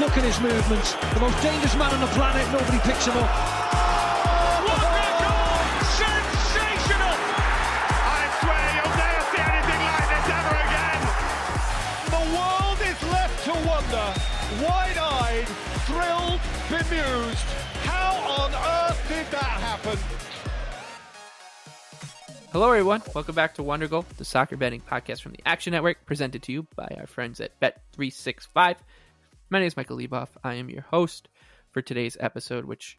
Look at his movements. The most dangerous man on the planet. Nobody picks him up. What a goal! Sensational! I swear you'll never see anything like this ever again. The world is left to wonder, wide-eyed, thrilled, bemused. How on earth did that happen? Hello, everyone. Welcome back to Wondergoal, the soccer betting podcast from the Action Network, presented to you by our friends at Bet365. My name is Michael Leboff. I am your host for today's episode, which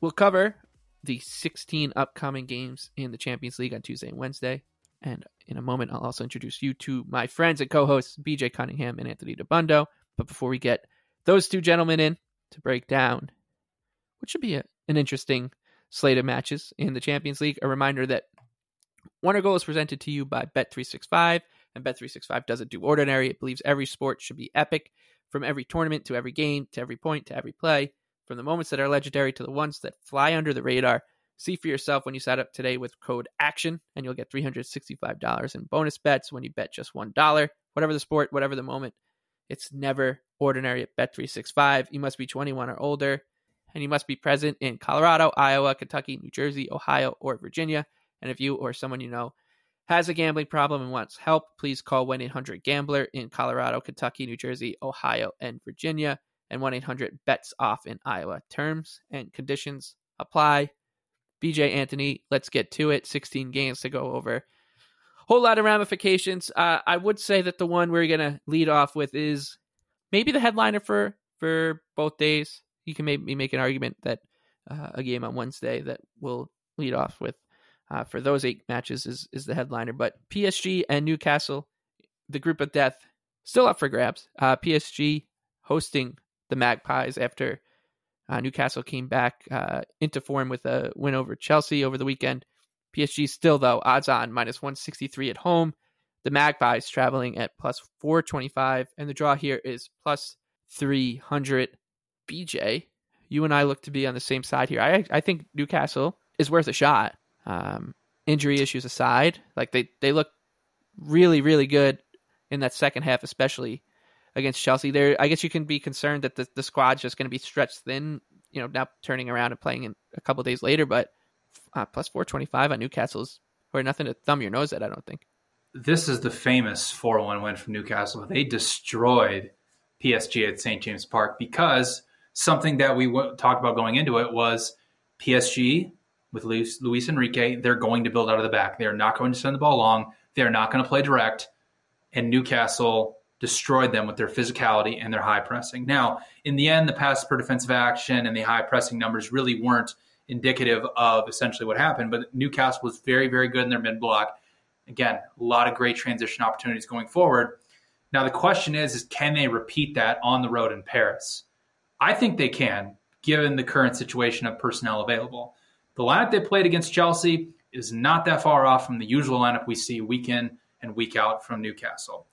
will cover the 16 upcoming games in the Champions League on Tuesday and Wednesday. And in a moment, I'll also introduce you to my friends and co hosts, BJ Cunningham and Anthony Dabbundo. But before we get those two gentlemen in to break down what should be a, an interesting slate of matches in the Champions League, a reminder that Wondergoal is presented to you by Bet365, and Bet365 doesn't do ordinary. It believes every sport should be epic, from every tournament to every game to every point to every play, from the moments that are legendary to the ones that fly under the radar. See for yourself when you sign up today with code ACTION, and you'll get $365 in bonus bets when you bet just $1. Whatever the sport, whatever the moment, it's never ordinary at Bet365. You must be 21 or older, and you must be present in Colorado, Iowa, Kentucky, New Jersey, Ohio, or Virginia. And if you or someone you know has a gambling problem and wants help, please call 1 800 Gambler in Colorado, Kentucky, New Jersey, Ohio, and Virginia, and 1 800 Bets Off in Iowa. Terms and conditions apply. BJ Anthony, let's get to it. 16 games to go over. Whole lot of ramifications. Uh, I would say that the one we're going to lead off with is maybe the headliner for, for both days. You can maybe make an argument that uh, a game on Wednesday that will lead off with uh, for those eight matches is is the headliner. But PSG and Newcastle, the group of death, still up for grabs. Uh, PSG hosting the Magpies after uh, Newcastle came back uh, into form with a win over Chelsea over the weekend. PSG still though odds on minus one sixty three at home. The Magpies traveling at plus four twenty five, and the draw here is plus three hundred. BJ, you and I look to be on the same side here. I I think Newcastle is worth a shot. Um, injury issues aside, like they they look really really good in that second half, especially against Chelsea. There, I guess you can be concerned that the the squad's just going to be stretched thin. You know, now turning around and playing in a couple days later, but uh, plus four twenty five on Newcastle's or nothing to thumb your nose at. I don't think. This is the famous four one win from Newcastle. They destroyed PSG at St James Park because something that we w- talked about going into it was PSG with Luis, Luis Enrique, they're going to build out of the back. They're not going to send the ball long. They're not going to play direct. And Newcastle destroyed them with their physicality and their high pressing. Now, in the end, the pass per defensive action and the high pressing numbers really weren't indicative of essentially what happened. But Newcastle was very, very good in their mid block. Again, a lot of great transition opportunities going forward. Now the question is, is can they repeat that on the road in Paris? I think they can, given the current situation of personnel available. The lineup they played against Chelsea is not that far off from the usual lineup we see week in and week out from Newcastle.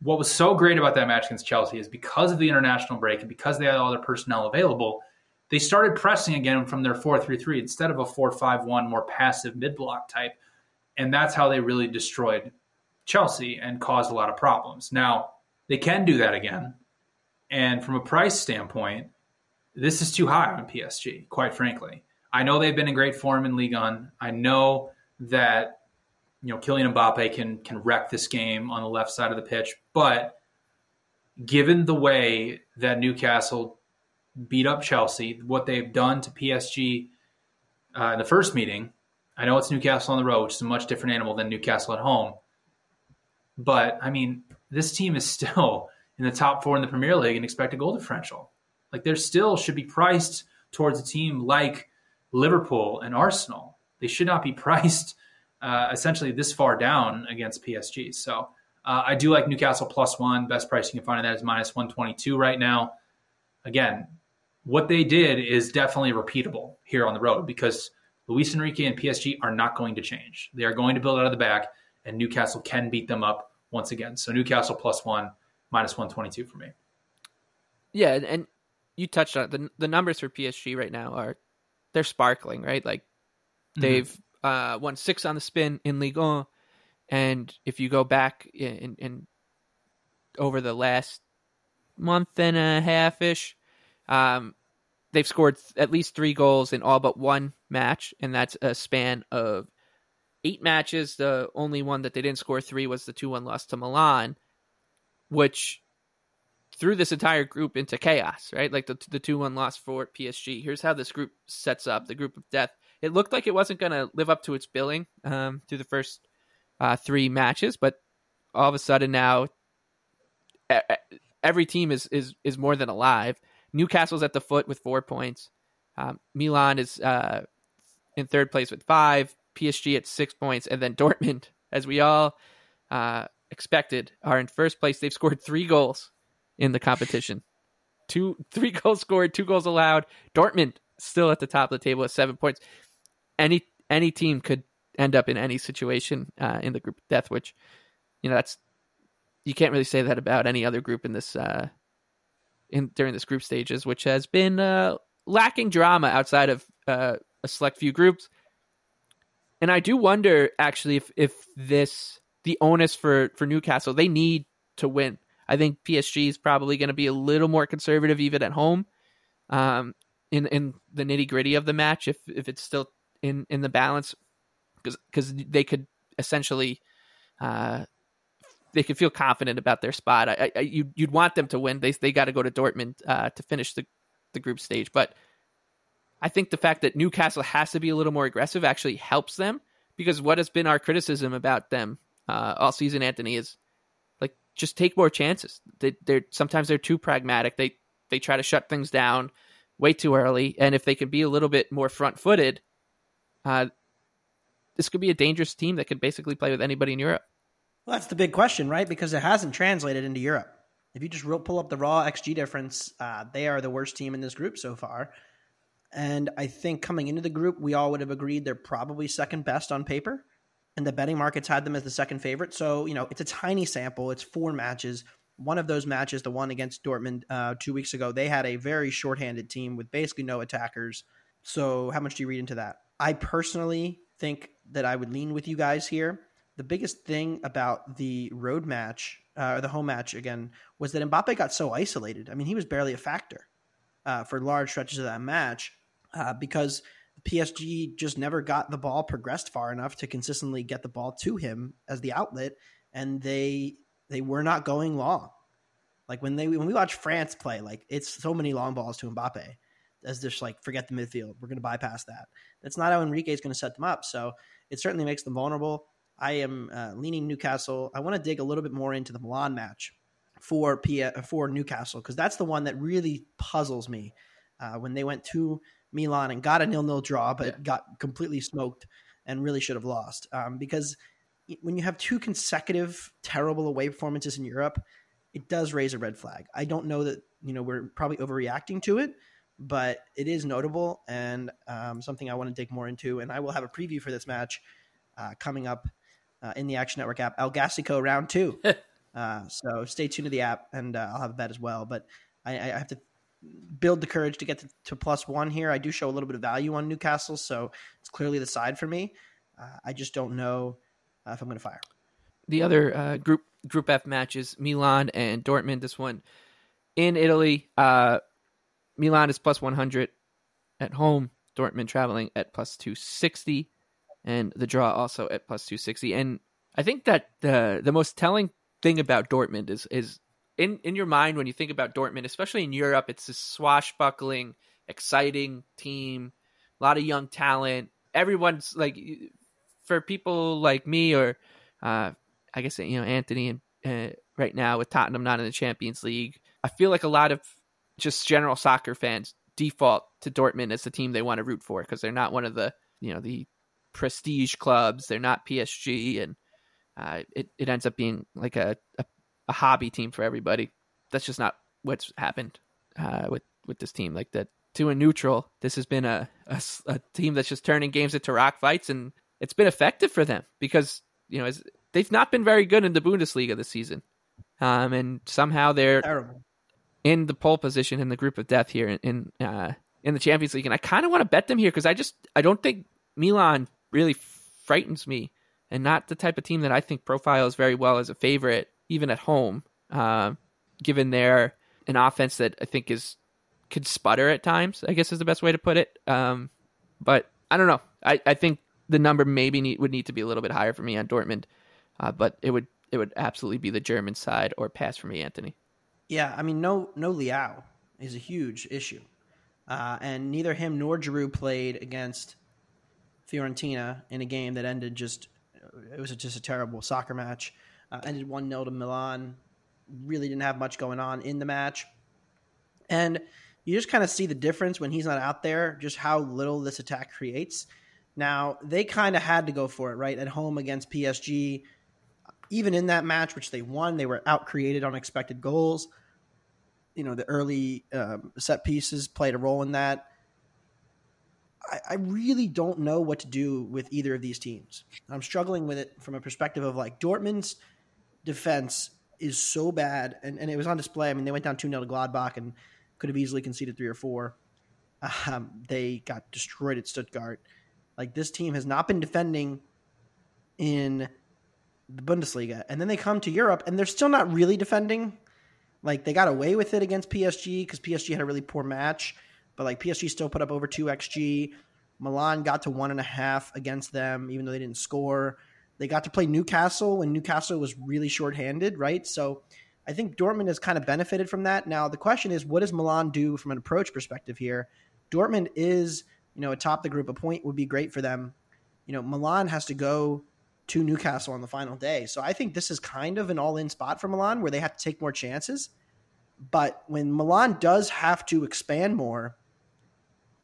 What was so great about that match against Chelsea is because of the international break and because they had all their personnel available, they started pressing again from their 4 3 3 instead of a 4 5 1 more passive mid block type. And that's how they really destroyed Chelsea and caused a lot of problems. Now, they can do that again. And from a price standpoint, this is too high on PSG, quite frankly. I know they've been in great form in Ligue 1. I know that you know Kylian Mbappe can can wreck this game on the left side of the pitch, but given the way that Newcastle beat up Chelsea, what they've done to PSG uh, in the first meeting, I know it's Newcastle on the road, which is a much different animal than Newcastle at home. But I mean, this team is still in the top four in the Premier League and expect a goal differential. Like, there still should be priced towards a team like Liverpool and Arsenal. They should not be priced uh, essentially this far down against PSG. So uh, I do like Newcastle plus one. Best price you can find in that is minus 122 right now. Again, what they did is definitely repeatable here on the road because Luis Enrique and PSG are not going to change. They are going to build out of the back, and Newcastle can beat them up once again. So Newcastle plus one, minus 122 for me. Yeah, and you touched on it. the the numbers for PSG right now are they're sparkling, right? Like they've mm-hmm. uh, won six on the spin in Ligue 1, and if you go back in, in over the last month and a half ish, um, they've scored at least three goals in all but one match, and that's a span of eight matches. The only one that they didn't score three was the 2 1 loss to Milan, which threw this entire group into chaos, right? Like the 2 1 loss for PSG. Here's how this group sets up the group of death. It looked like it wasn't going to live up to its billing um, through the first uh, three matches, but all of a sudden now every team is, is, is more than alive. Newcastle's at the foot with four points. Um, Milan is uh, in third place with five. PSG at six points, and then Dortmund, as we all uh, expected, are in first place. They've scored three goals in the competition. Two, three goals scored, two goals allowed. Dortmund still at the top of the table with seven points. Any any team could end up in any situation uh, in the group of death, which you know that's you can't really say that about any other group in this uh, in during this group stages, which has been uh, lacking drama outside of uh, a select few groups. And I do wonder actually if if this the onus for for Newcastle they need to win. I think PSG is probably going to be a little more conservative even at home. Um, in in the nitty gritty of the match, if if it's still in in the balance, because they could essentially uh, they could feel confident about their spot. I, I you you'd want them to win. They they got to go to Dortmund uh, to finish the the group stage, but I think the fact that Newcastle has to be a little more aggressive actually helps them because what has been our criticism about them uh, all season, Anthony, is just take more chances. They, they're sometimes they're too pragmatic. They they try to shut things down way too early, and if they can be a little bit more front footed, uh, this could be a dangerous team that could basically play with anybody in Europe. Well, that's the big question, right? Because it hasn't translated into Europe. If you just pull up the raw XG difference, uh, they are the worst team in this group so far. And I think coming into the group, we all would have agreed they're probably second best on paper. And the betting markets had them as the second favorite. So, you know, it's a tiny sample. It's four matches. One of those matches, the one against Dortmund uh, two weeks ago, they had a very shorthanded team with basically no attackers. So, how much do you read into that? I personally think that I would lean with you guys here the biggest thing about the road match uh, or the home match again was that Mbappe got so isolated. I mean, he was barely a factor uh, for large stretches of that match uh, because PSG just never got the ball progressed far enough to consistently get the ball to him as the outlet, and they they were not going long. Like when they when we watch France play, like it's so many long balls to Mbappe as just like forget the midfield. We're going to bypass that. That's not how Enrique is going to set them up. So it certainly makes them vulnerable. I am uh, leaning Newcastle. I want to dig a little bit more into the Milan match for P- for Newcastle because that's the one that really puzzles me. Uh, when they went to Milan and got a nil-nil draw, but yeah. got completely smoked and really should have lost. Um, because when you have two consecutive terrible away performances in Europe, it does raise a red flag. I don't know that you know we're probably overreacting to it, but it is notable and um, something I want to dig more into. And I will have a preview for this match uh, coming up uh, in the Action Network app. El Gasico round two. uh, so stay tuned to the app, and uh, I'll have a bet as well. But I, I have to build the courage to get to, to, plus one here. I do show a little bit of value on Newcastle, so it's clearly the side for me. Uh, I just don't know uh, if I'm going to fire. The other uh, group Group F matches: Milan and Dortmund. This one in Italy. Milan is plus 100 at home. Dortmund traveling at plus 260 and the draw also at plus 260. And I think that the the most telling thing about Dortmund is is in in your mind when you think about Dortmund, especially in Europe, it's this swashbuckling, exciting team, a lot of young talent. Everyone's like for people like me or uh, I guess you know Anthony and uh, right now with Tottenham not in the Champions League, I feel like a lot of just general soccer fans default to Dortmund as the team they want to root for because they're not one of the you know the prestige clubs. They're not PSG, and uh, it it ends up being like a, a, a hobby team for everybody. That's just not what's happened uh, with with this team. Like that to a neutral, this has been a, a, a team that's just turning games into rock fights, and it's been effective for them because you know they've not been very good in the Bundesliga this season, um, and somehow they're Terrible. in the pole position in the group of death here in in, uh, in the Champions League, and I kind of want to bet them here because I just I don't think Milan really frightens me, and not the type of team that I think profiles very well as a favorite, even at home, uh, given their an offense that I think is could sputter at times. I guess is the best way to put it. Um, but I don't know. I, I think the number maybe need, would need to be a little bit higher for me on Dortmund, uh, but it would it would absolutely be the German side or pass for me, Anthony. Yeah, I mean, no, no Leao is a huge issue, uh, and neither him nor Giroud played against Fiorentina in a game that ended just. It was just a terrible soccer match. Uh, ended one 0 to Milan. Really didn't have much going on in the match, and you just kind of see the difference when he's not out there. Just how little this attack creates. Now they kind of had to go for it right at home against PSG. Even in that match, which they won, they were out created on expected goals. You know the early um, set pieces played a role in that. I, I really don't know what to do with either of these teams. I'm struggling with it from a perspective of like Dortmund's defense is so bad, and, and it was on display. I mean, they went down 2 0 to Gladbach and could have easily conceded three or four. Um, they got destroyed at Stuttgart. Like, this team has not been defending in the Bundesliga. And then they come to Europe, and they're still not really defending. Like, they got away with it against PSG because PSG had a really poor match but like PSG still put up over two xG. Milan got to one and a half against them, even though they didn't score. They got to play Newcastle when Newcastle was really shorthanded, right? So I think Dortmund has kind of benefited from that. Now the question is, what does Milan do from an approach perspective here? Dortmund is, you know, atop the group. A point would be great for them. You know, Milan has to go to Newcastle on the final day. So I think this is kind of an all-in spot for Milan where they have to take more chances. But when Milan does have to expand more,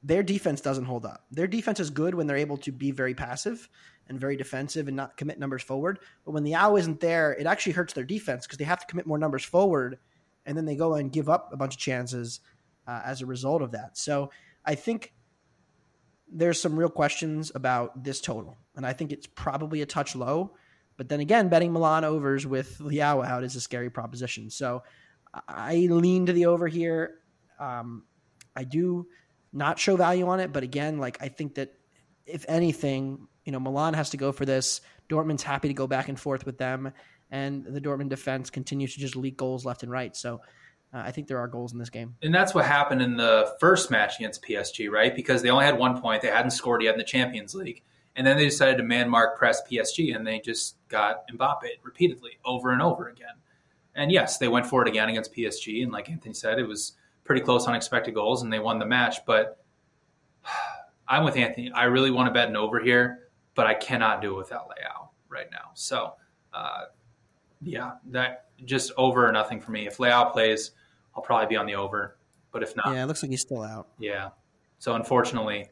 their defense doesn't hold up. Their defense is good when they're able to be very passive and very defensive and not commit numbers forward. But when Leao isn't there, it actually hurts their defense because they have to commit more numbers forward, and then they go and give up a bunch of chances uh, as a result of that. So I think there's some real questions about this total, and I think it's probably a touch low. But then again, betting Milan overs with Leao out is a scary proposition. So I lean to the over here. Um, I do not show value on it. But again, like I think that if anything, you know, Milan has to go for this. Dortmund's happy to go back and forth with them, and the Dortmund defense continues to just leak goals left and right. So uh, I think there are goals in this game. And that's what happened in the first match against PSG, right? Because they only had one point, they hadn't scored yet in the Champions League. And then they decided to man mark press PSG, and they just got Mbappe repeatedly over and over again. And yes, they went for it again against PSG, and like Anthony said, it was pretty close on expected goals, and they won the match. But I'm with Anthony. I really want to bet an over here, but I cannot do it without Leao right now. So, uh, yeah, that just over or nothing for me. If Leao plays, I'll probably be on the over. But if not, yeah, it looks like he's still out. Yeah. So unfortunately,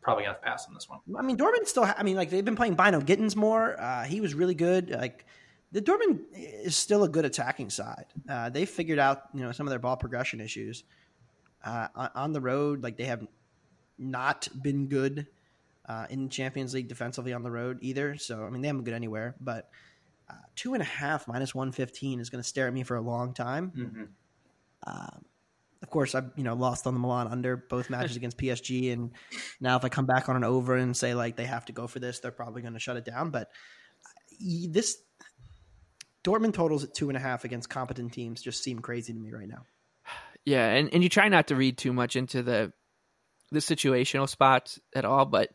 probably gonna have to pass on this one. I mean, Dortmund still. Ha- I mean, like they've been playing Bynoe-Gittens more. Uh, he was really good. Like the Dortmund is still a good attacking side. Uh, they figured out you know some of their ball progression issues uh, on the road. Like they have not been good uh, in Champions League defensively on the road either. So I mean they haven't good anywhere. But uh, two and a half minus one fifteen is going to stare at me for a long time. Mm-hmm. Um, of course, I've you know lost on the Milan under both matches against PSG, and now if I come back on an over and say like they have to go for this, they're probably going to shut it down. But this Dortmund totals at two and a half against competent teams just seem crazy to me right now. Yeah, and, and you try not to read too much into the the situational spots at all, but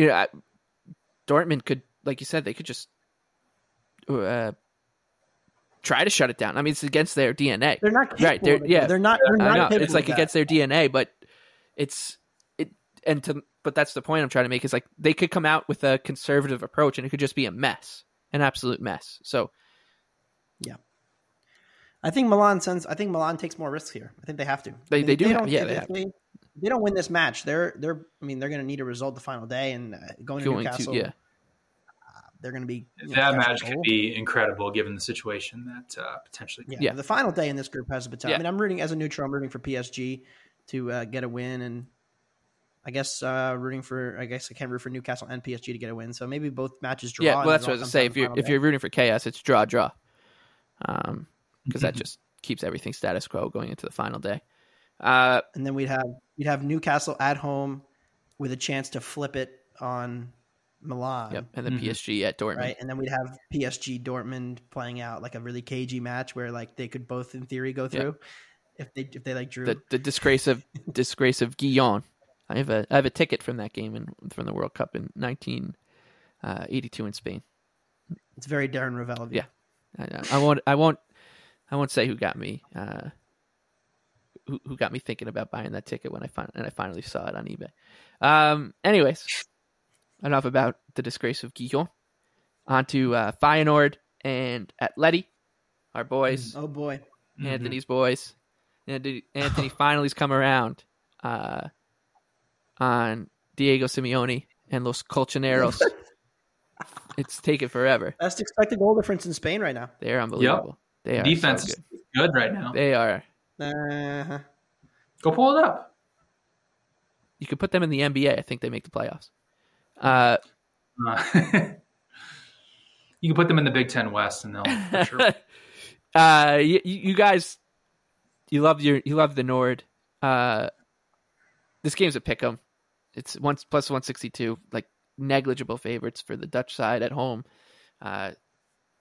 you know, Dortmund could, like you said, they could just uh, try to shut it down. I mean, it's against their DNA. They're not right. They're, yeah, they're not. They're not it's like against their DNA, but it's it. And to but that's the point I'm trying to make is like they could come out with a conservative approach, and it could just be a mess an absolute mess. So, yeah, I think Milan sends. I think Milan takes more risks here. I think they have to. They, they do. They have, yeah, they, they, they, don't win this match. They're they're. I mean, they're going to need a result the final day and uh, going, going to Newcastle. To, yeah. Uh, they're going to be you know, that match the could goal. be incredible given the situation that uh, potentially. Yeah, Yeah. the final day in this group has a potential. Yeah. I mean, I'm rooting as a neutral. I'm rooting for PSG to uh, get a win, and I guess uh, rooting for. I guess I can't root for Newcastle and PSG to get a win. So maybe both matches draw. yeah, well, that's what I was comes gonna say. If you're if final you're rooting for chaos, it's draw draw, um, because that just keeps everything status quo going into the final day. Uh, and then we'd have we'd have Newcastle at home with a chance to flip it on Milan. yep, and then Mhm. PSG at Dortmund. Right, and then we'd have PSG Dortmund playing out like a really cagey match where like they could both, in theory, go through if they if they like drew. The the disgrace of disgrace of Gijón. I have a I have a ticket from that game in, from the World Cup in 1982 in Spain. it's very Darren Rovell. Yeah. I, I won't. I won't. I won't say who got me. Uh, who, who got me thinking about buying that ticket when I fin- and I finally saw it on eBay. Um. Anyways, enough about the disgrace of Gijón. On to uh, Feyenoord and Atleti, our boys, Oh boy. Anthony's boys. Anthony, Anthony finally's come around uh, on Diego Simeone and Los Colchoneros. it's taken forever. Best expected goal difference in Spain right now. They're unbelievable. They are Defense so is good. good right now. They are. Uh, Go pull it up. You could put them in the NBA. I think they make the playoffs. Uh, Uh, you can put them in the Big Ten West, and they'll for sure. uh, you, you guys, you love your you love the Nord. Uh, this game's a pick 'em. It's one plus one sixty two, like negligible favorites for the Dutch side at home. Uh,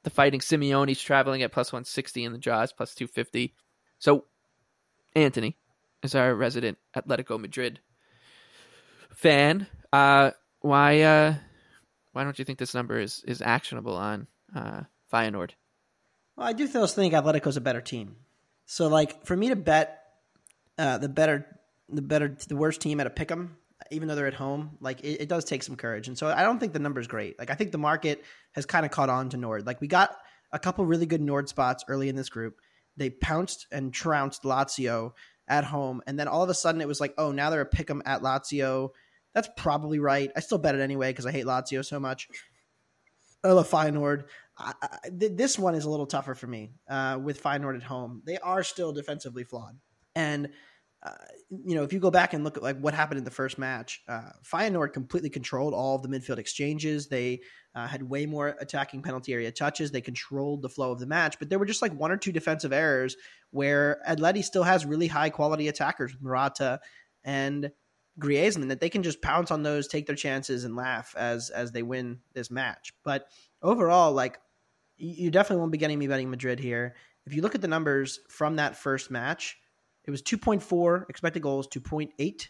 the Fighting Simeone's traveling at plus one sixty, and the Jaws plus two fifty. So, Anthony is our resident Atletico Madrid fan. Uh, why uh, why don't you think this number is is actionable on uh, Feyenoord? well, I do still think Atletico's a better team. So like for me to bet uh, the better the better the worst team at a pick 'em, even though they're at home, like it, it does take some courage. And so I don't think the number's great. Like I think the market has kind of caught on to Nord. Like we got a couple really good Nord spots early in this group. They pounced and trounced Lazio at home, and then all of a sudden it was like, oh, now they're a pick 'em at Lazio. That's probably right. I still bet it anyway because I hate Lazio so much. I love Feyenoord. I, I, th- this one is a little tougher for me uh, with Feyenoord at home. They are still defensively flawed, and you know if you go back and look at like what happened in the first match, uh, Feyenoord completely controlled all of the midfield exchanges. They uh, had way more attacking penalty area touches. They controlled the flow of the match, but there were just like one or two defensive errors where Atleti still has really high quality attackers, Morata and Griezmann, that they can just pounce on those, take their chances, and laugh as as they win this match. But overall, like you definitely won't be getting me betting Madrid here. If you look at the numbers from that first match, it was 2.4 expected goals, 2.8.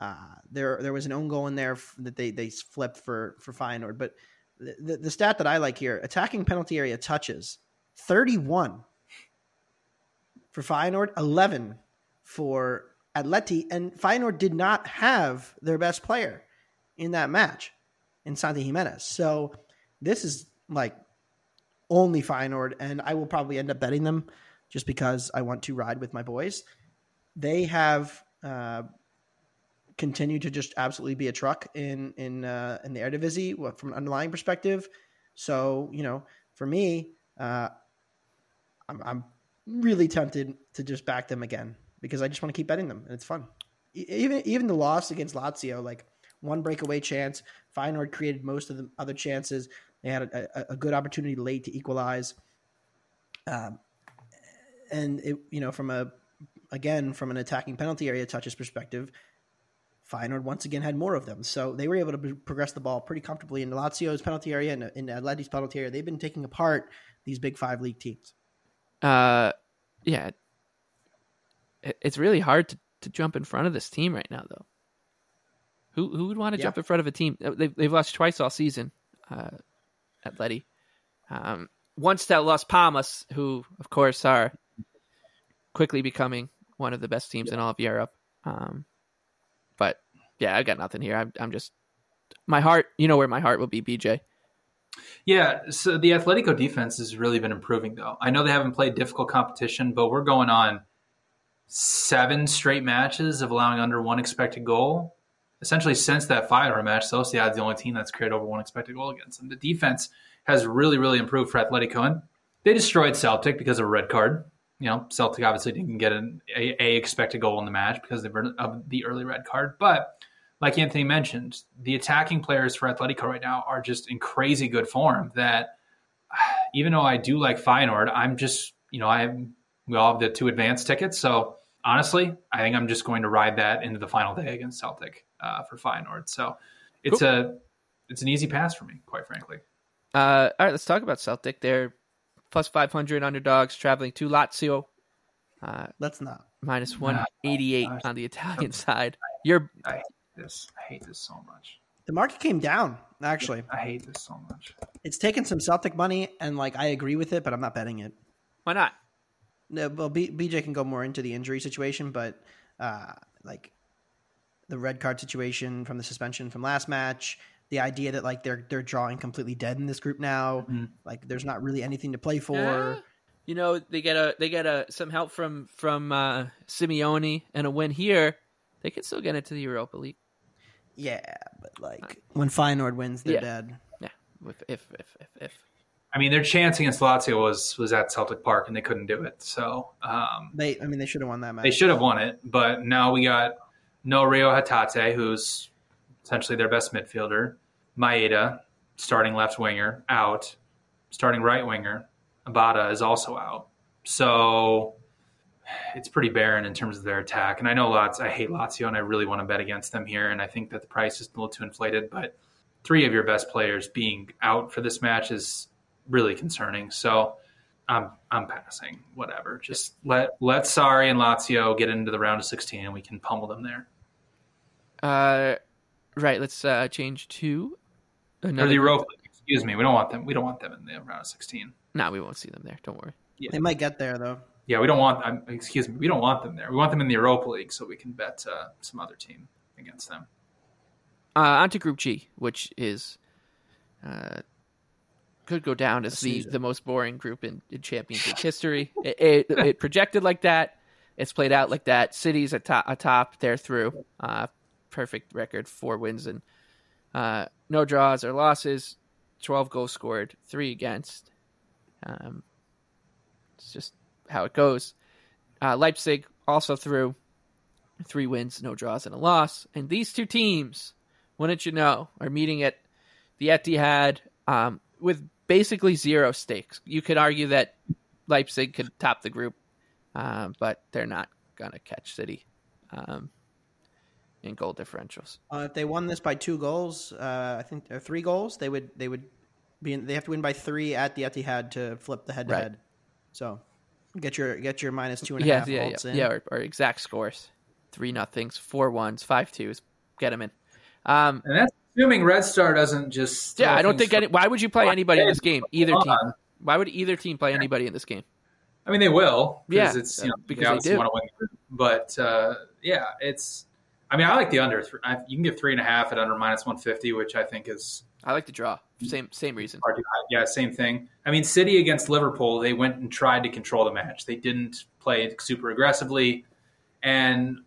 Uh, there there was an own goal in there that they they flipped for for Feyenoord, but the, the, the stat that I like here, attacking penalty area touches, 31 for Feyenoord, 11 for Atleti, and Feyenoord did not have their best player in that match in Santi Gimenez. So this is like only Feyenoord, and I will probably end up betting them just because I want to ride with my boys. They have uh, continued to just absolutely be a truck in in uh, in the Eredivisie from an underlying perspective. So you know, for me, uh, I'm, I'm really tempted to just back them again because I just want to keep betting them, and it's fun. Even even the loss against Lazio, like one breakaway chance, Feyenoord created most of the other chances. They had a, a, a good opportunity late to equalize. Um, and it, you know, from a again from an attacking penalty area touches perspective, Feyenoord once again had more of them, so they were able to progress the ball pretty comfortably in Lazio's penalty area and in Atleti's penalty area. They've been taking apart these big five league teams. Uh, yeah, it, it's really hard to, to jump in front of this team right now, though. Who who would want to Yeah. jump in front of a team? Uh, They've they've lost twice all season. Uh, Atleti. Um, once to Las Palmas, who of course are quickly becoming one of the best teams in all of Europe. Um, but yeah, I got nothing here. I'm I'm just my heart. You know where my heart will be, BJ. Yeah, so the Atletico defense has really been improving, though. I know they haven't played difficult competition, but we're going on seven straight matches of allowing under one expected goal. essentially since that Feyenoord match, Sociedad's the only team that's created over one expected goal against them. The defense has really, really improved for Atletico, and they destroyed Celtic because of a red card. You know, Celtic obviously didn't get an a, a expected goal in the match because of the early red card. But like Anthony mentioned, the attacking players for Atletico right now are just in crazy good form. That even though I do like Feyenoord, I'm just you know I we all have the two advanced tickets, so honestly, I think I'm just going to ride that into the final day against Celtic uh, for Feyenoord. So it's cool. a it's an easy pass for me, quite frankly. Uh, all right, let's talk about Celtic. They're plus 500 underdogs traveling to Lazio. Uh, Let's not. Minus 188 on the Italian side. You're. I hate this. I hate this so much. The market came down, actually. I hate this so much. It's taken some Celtic money, and like I agree with it, but I'm not betting it. Why not? No, well, B- BJ can go more into the injury situation, but uh, like the red card situation from the suspension from last match, the idea that like they're they're drawing completely dead in this group now, mm-hmm. like there's not really anything to play for. Yeah. You know, they get a they get a some help from from uh, Simeone and a win here, they could still get into the Europa League. Yeah, but like when Feyenoord wins, they're yeah. dead. Yeah, if if if if. if. I mean, their chance against Lazio was was at Celtic Park, and they couldn't do it. So um, they, I mean, they should have won that match. They should have won it, but now we got no Reo Hatate, who's essentially their best midfielder. Maeda, starting left winger, out. Starting right winger, Abada is also out. So it's pretty barren in terms of their attack. And I know lots. I hate Lazio, and I really want to bet against them here. And I think that the price is a little too inflated. But three of your best players being out for this match is really concerning. So I'm I'm passing. Whatever. Just let let Sarri and Lazio get into the round of 16, and we can pummel them there. Uh, right. Let's uh, change to another. Or the Europa. Excuse me. We don't want them. We don't want them in the round of 16. No, we won't see them there. Don't worry. Yeah. They might get there though. Yeah, we don't want. Um, excuse me. We don't want them there. We want them in the Europa League so we can bet uh, some other team against them. Uh, on to Group G, which is uh, could go down as the, the most boring group in, in Champions League history. It, it, it, projected like that. It's played out like that. City's atop, atop they're through. Uh, perfect record, four wins and uh, no draws or losses. Twelve goals scored, three against. Um, it's just how it goes. Uh, Leipzig also through three wins, no draws, and a loss. And these two teams, wouldn't you know, are meeting at the Etihad um, with basically zero stakes. You could argue that Leipzig could top the group, uh, but they're not going to catch City um, in goal differentials. Uh, if they won this by two goals, uh, I think or three goals, they would they would be in, they have to win by three at the Etihad to flip the head to head. So get your get your minus two and a yeah, half yeah, yeah, in. yeah, or, or, exact scores: three nothings, four ones, five twos. Get them in. Um, and that's assuming Red Star doesn't just. Yeah, I don't think any. Why would you play anybody in this game? Either team. Why would either team play anybody in this game? I mean, they will. Yeah, it's you know because they do. want to win. But uh, yeah, it's. I mean, I like the under. You can get three and a half at under minus one fifty, which I think is. I like the draw. Same same reason. Yeah, same thing. I mean, City against Liverpool, they went and tried to control the match. They didn't play super aggressively, and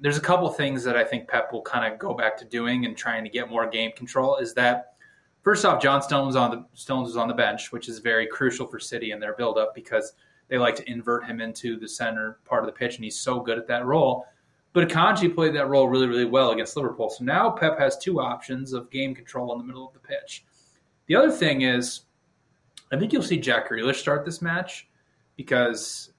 there's a couple things that I think Pep will kind of go back to doing and trying to get more game control. Is that first off, John Stones on the Stones was on the bench, which is very crucial for City in their build up because they like to invert him into the center part of the pitch, and he's so good at that role. But Akanji played that role really, really well against Liverpool. So now Pep has two options of game control in the middle of the pitch. The other thing is, I think you'll see Jack Grealish start this match because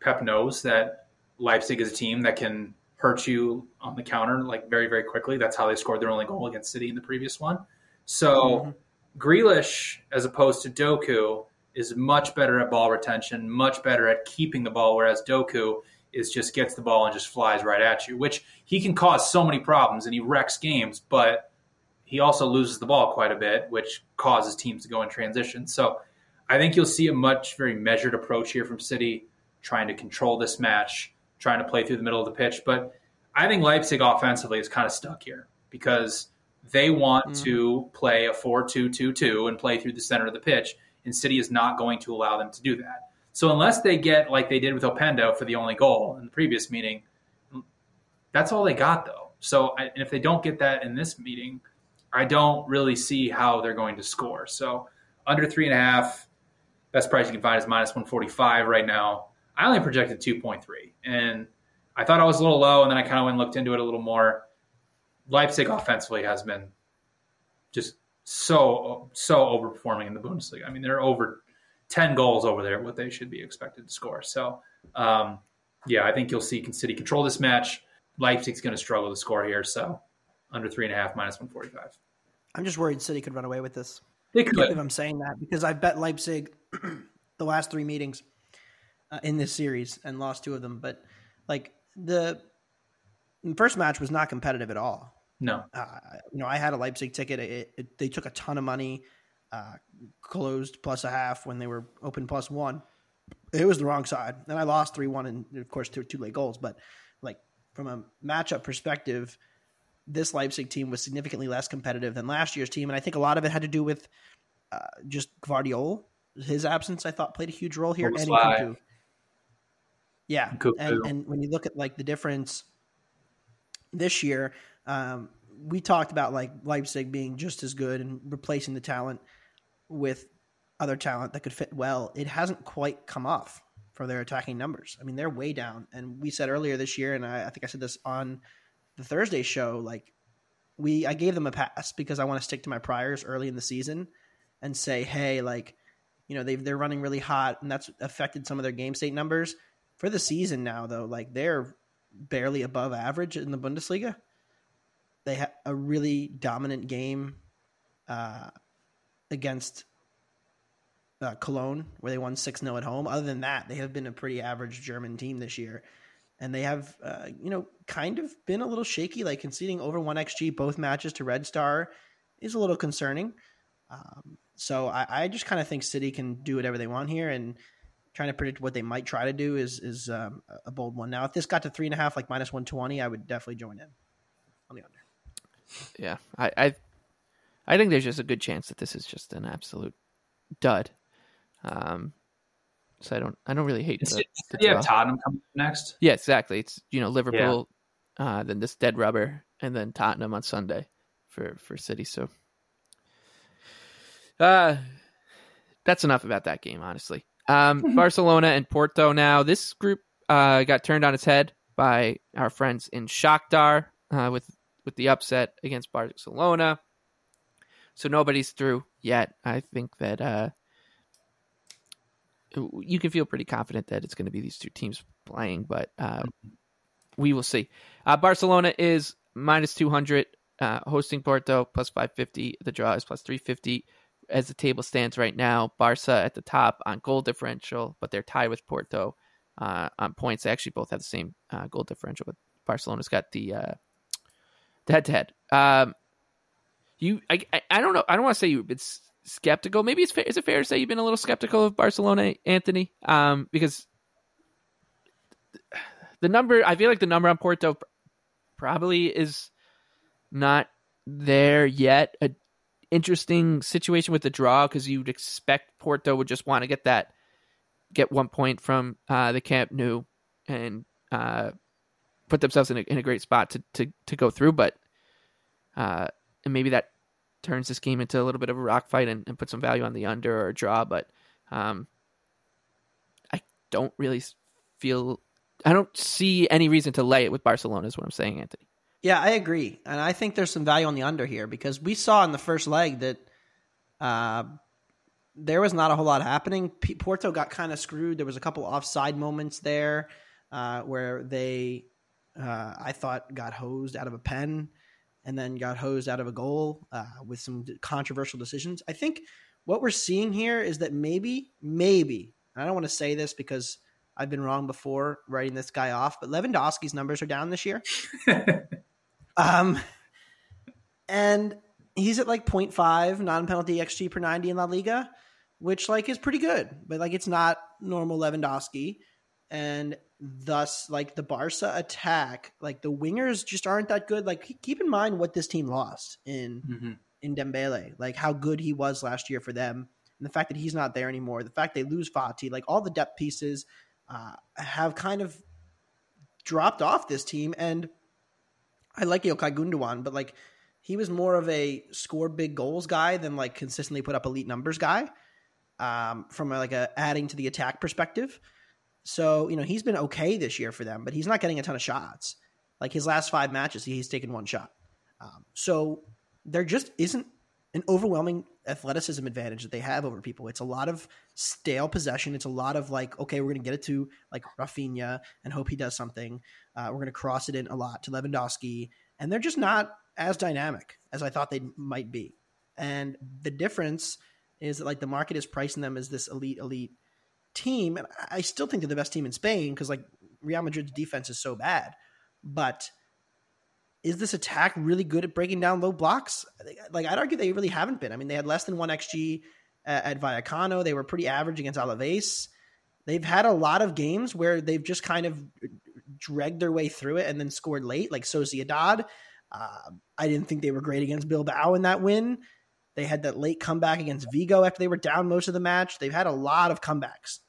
Pep knows that Leipzig is a team that can hurt you on the counter like very very quickly. That's how they scored their only goal against City in the previous one. So mm-hmm. Grealish, as opposed to Doku, is much better at ball retention, much better at keeping the ball, whereas Doku is just gets the ball and just flies right at you, which he can cause so many problems and he wrecks games, but he also loses the ball quite a bit, which causes teams to go in transition. So I think you'll see a much very measured approach here from City, trying to control this match trying to play through the middle of the pitch. But I think Leipzig offensively is kind of stuck here because they want mm. to play a 4 2 2 2 and play through the center of the pitch, and City is not going to allow them to do that. So unless they get like they did with Openda for the only goal in the previous meeting, that's all they got though. So I, and if they don't get that in this meeting, I don't really see how they're going to score. So under three and a half, best price you can find is minus 145 right now. I only projected 2.3. And I thought I was a little low, and then I kind of went and looked into it a little more. Leipzig offensively has been just so so overperforming in the Bundesliga. I mean, they're over 10 goals over there, what they should be expected to score. So, um, yeah, I think you'll see City control this match. Leipzig's going to struggle to score here. So, under three and a half, minus 145. I'm just worried City could run away with this. They could. If I'm saying that because I bet Leipzig the last three meetings uh, in this series and lost two of them. But like the first match was not competitive at all. No. Uh, you know, I had a Leipzig ticket. It, it, they took a ton of money, uh, closed plus a half when they were open plus one. It was the wrong side, and I lost three one, and of course two two late goals. But like from a matchup perspective, this Leipzig team was significantly less competitive than last year's team, and I think a lot of it had to do with uh, just Gvardiol. His absence, I thought, played a huge role here, and. Yeah, and, and when you look at like the difference this year, um, we talked about like Leipzig being just as good and replacing the talent with other talent that could fit well. It hasn't quite come off for their attacking numbers. I mean, they're way down. And we said earlier this year, and I, I think I said this on the Thursday show, like we I gave them a pass because I want to stick to my priors early in the season and say, hey, like, you know, they they're running really hot and that's affected some of their game state numbers. For the season now though, like they're barely above average in the Bundesliga. They had a really dominant game uh, against uh, Cologne, where they won 6 0 at home. Other than that, they have been a pretty average German team this year. And they have, uh, you know, kind of been a little shaky, like conceding over 1xG both matches to Red Star is a little concerning. Um, so I, I just kind of think City can do whatever they want here. And trying to predict what they might try to do is is um, a bold one. Now, if this got to three and a half, like minus 120, I would definitely join in on the under. Yeah, I, I, I think there's just a good chance that this is just an absolute dud. Um, so I don't, I don't really hate. The, the yeah, Tottenham coming next. Yeah, exactly. It's you know Liverpool, yeah. uh, then this dead rubber, and then Tottenham on Sunday for for City. So, uh, that's enough about that game, honestly. Um, Barcelona and Porto. Now this group uh, got turned on its head by our friends in Shakhtar uh, with with the upset against Barcelona. So nobody's through yet. I think that uh, you can feel pretty confident that it's going to be these two teams playing, but uh, we will see. Uh, Barcelona is minus 200, uh, hosting Porto plus 550. The draw is plus 350 as the table stands right now. Barca at the top on goal differential, but they're tied with Porto uh, on points. They actually both have the same uh, goal differential, but Barcelona's got the head to head. Um, you, I, I, don't know. I don't want to say you've been skeptical. Maybe it's fair, is it fair to say you've been a little skeptical of Barcelona, Anthony? Um, because the number, I feel like the number on Porto probably is not there yet. A interesting situation with the draw because you'd expect Porto would just want to get that, get one point from uh, the Camp Nou and uh, put themselves in a, in a great spot to, to, to go through. But uh, and maybe that turns this game into a little bit of a rock fight and, and put some value on the under or draw. But um, I don't really feel I don't see any reason to lay it with Barcelona. Is what I'm saying, Anthony. Yeah, I agree, and I think there's some value on the under here because we saw in the first leg that uh, there was not a whole lot happening. Porto got kind of screwed. There was a couple offside moments there uh, where they uh, I thought got hosed out of a pen and then got hosed out of a goal uh, with some controversial decisions. I think what we're seeing here is that maybe, maybe, I don't want to say this because I've been wrong before writing this guy off, but Lewandowski's numbers are down this year. um, and he's at like 0.5 non-penalty xG per 90 in La Liga, which like is pretty good, but like it's not normal Lewandowski. And thus like the Barca attack, like the wingers just aren't that good. Like keep in mind what this team lost in mm-hmm. in Dembele, like how good he was last year for them, and the fact that he's not there anymore, the fact they lose Fati, like all the depth pieces uh, have kind of dropped off this team, and I like Ilkay Gundogan, but like he was more of a score big goals guy than like consistently put up elite numbers guy. Um, from a, like a adding to the attack perspective. So you know he's been okay this year for them, but he's not getting a ton of shots. Like his last five matches, he's taken one shot. Um, so there just isn't an overwhelming athleticism advantage that they have over people. It's a lot of stale possession. It's a lot of like, okay, we're going to get it to like Rafinha and hope he does something. Uh, we're going to cross it in a lot to Lewandowski, and they're just not as dynamic as I thought they might be. And the difference is that like the market is pricing them as this elite, elite team, and I still think they're the best team in Spain because like Real Madrid's defense is so bad, but is this attack really good at breaking down low blocks? Like I'd argue they really haven't been. I mean, they had less than one xG at, at Vallecano. They were pretty average against Alaves. They've had a lot of games where they've just kind of dragged their way through it and then scored late, like Sociedad. Uh, I didn't think they were great against Bilbao in that win. They had that late comeback against Vigo after they were down most of the match. They've had a lot of comebacks.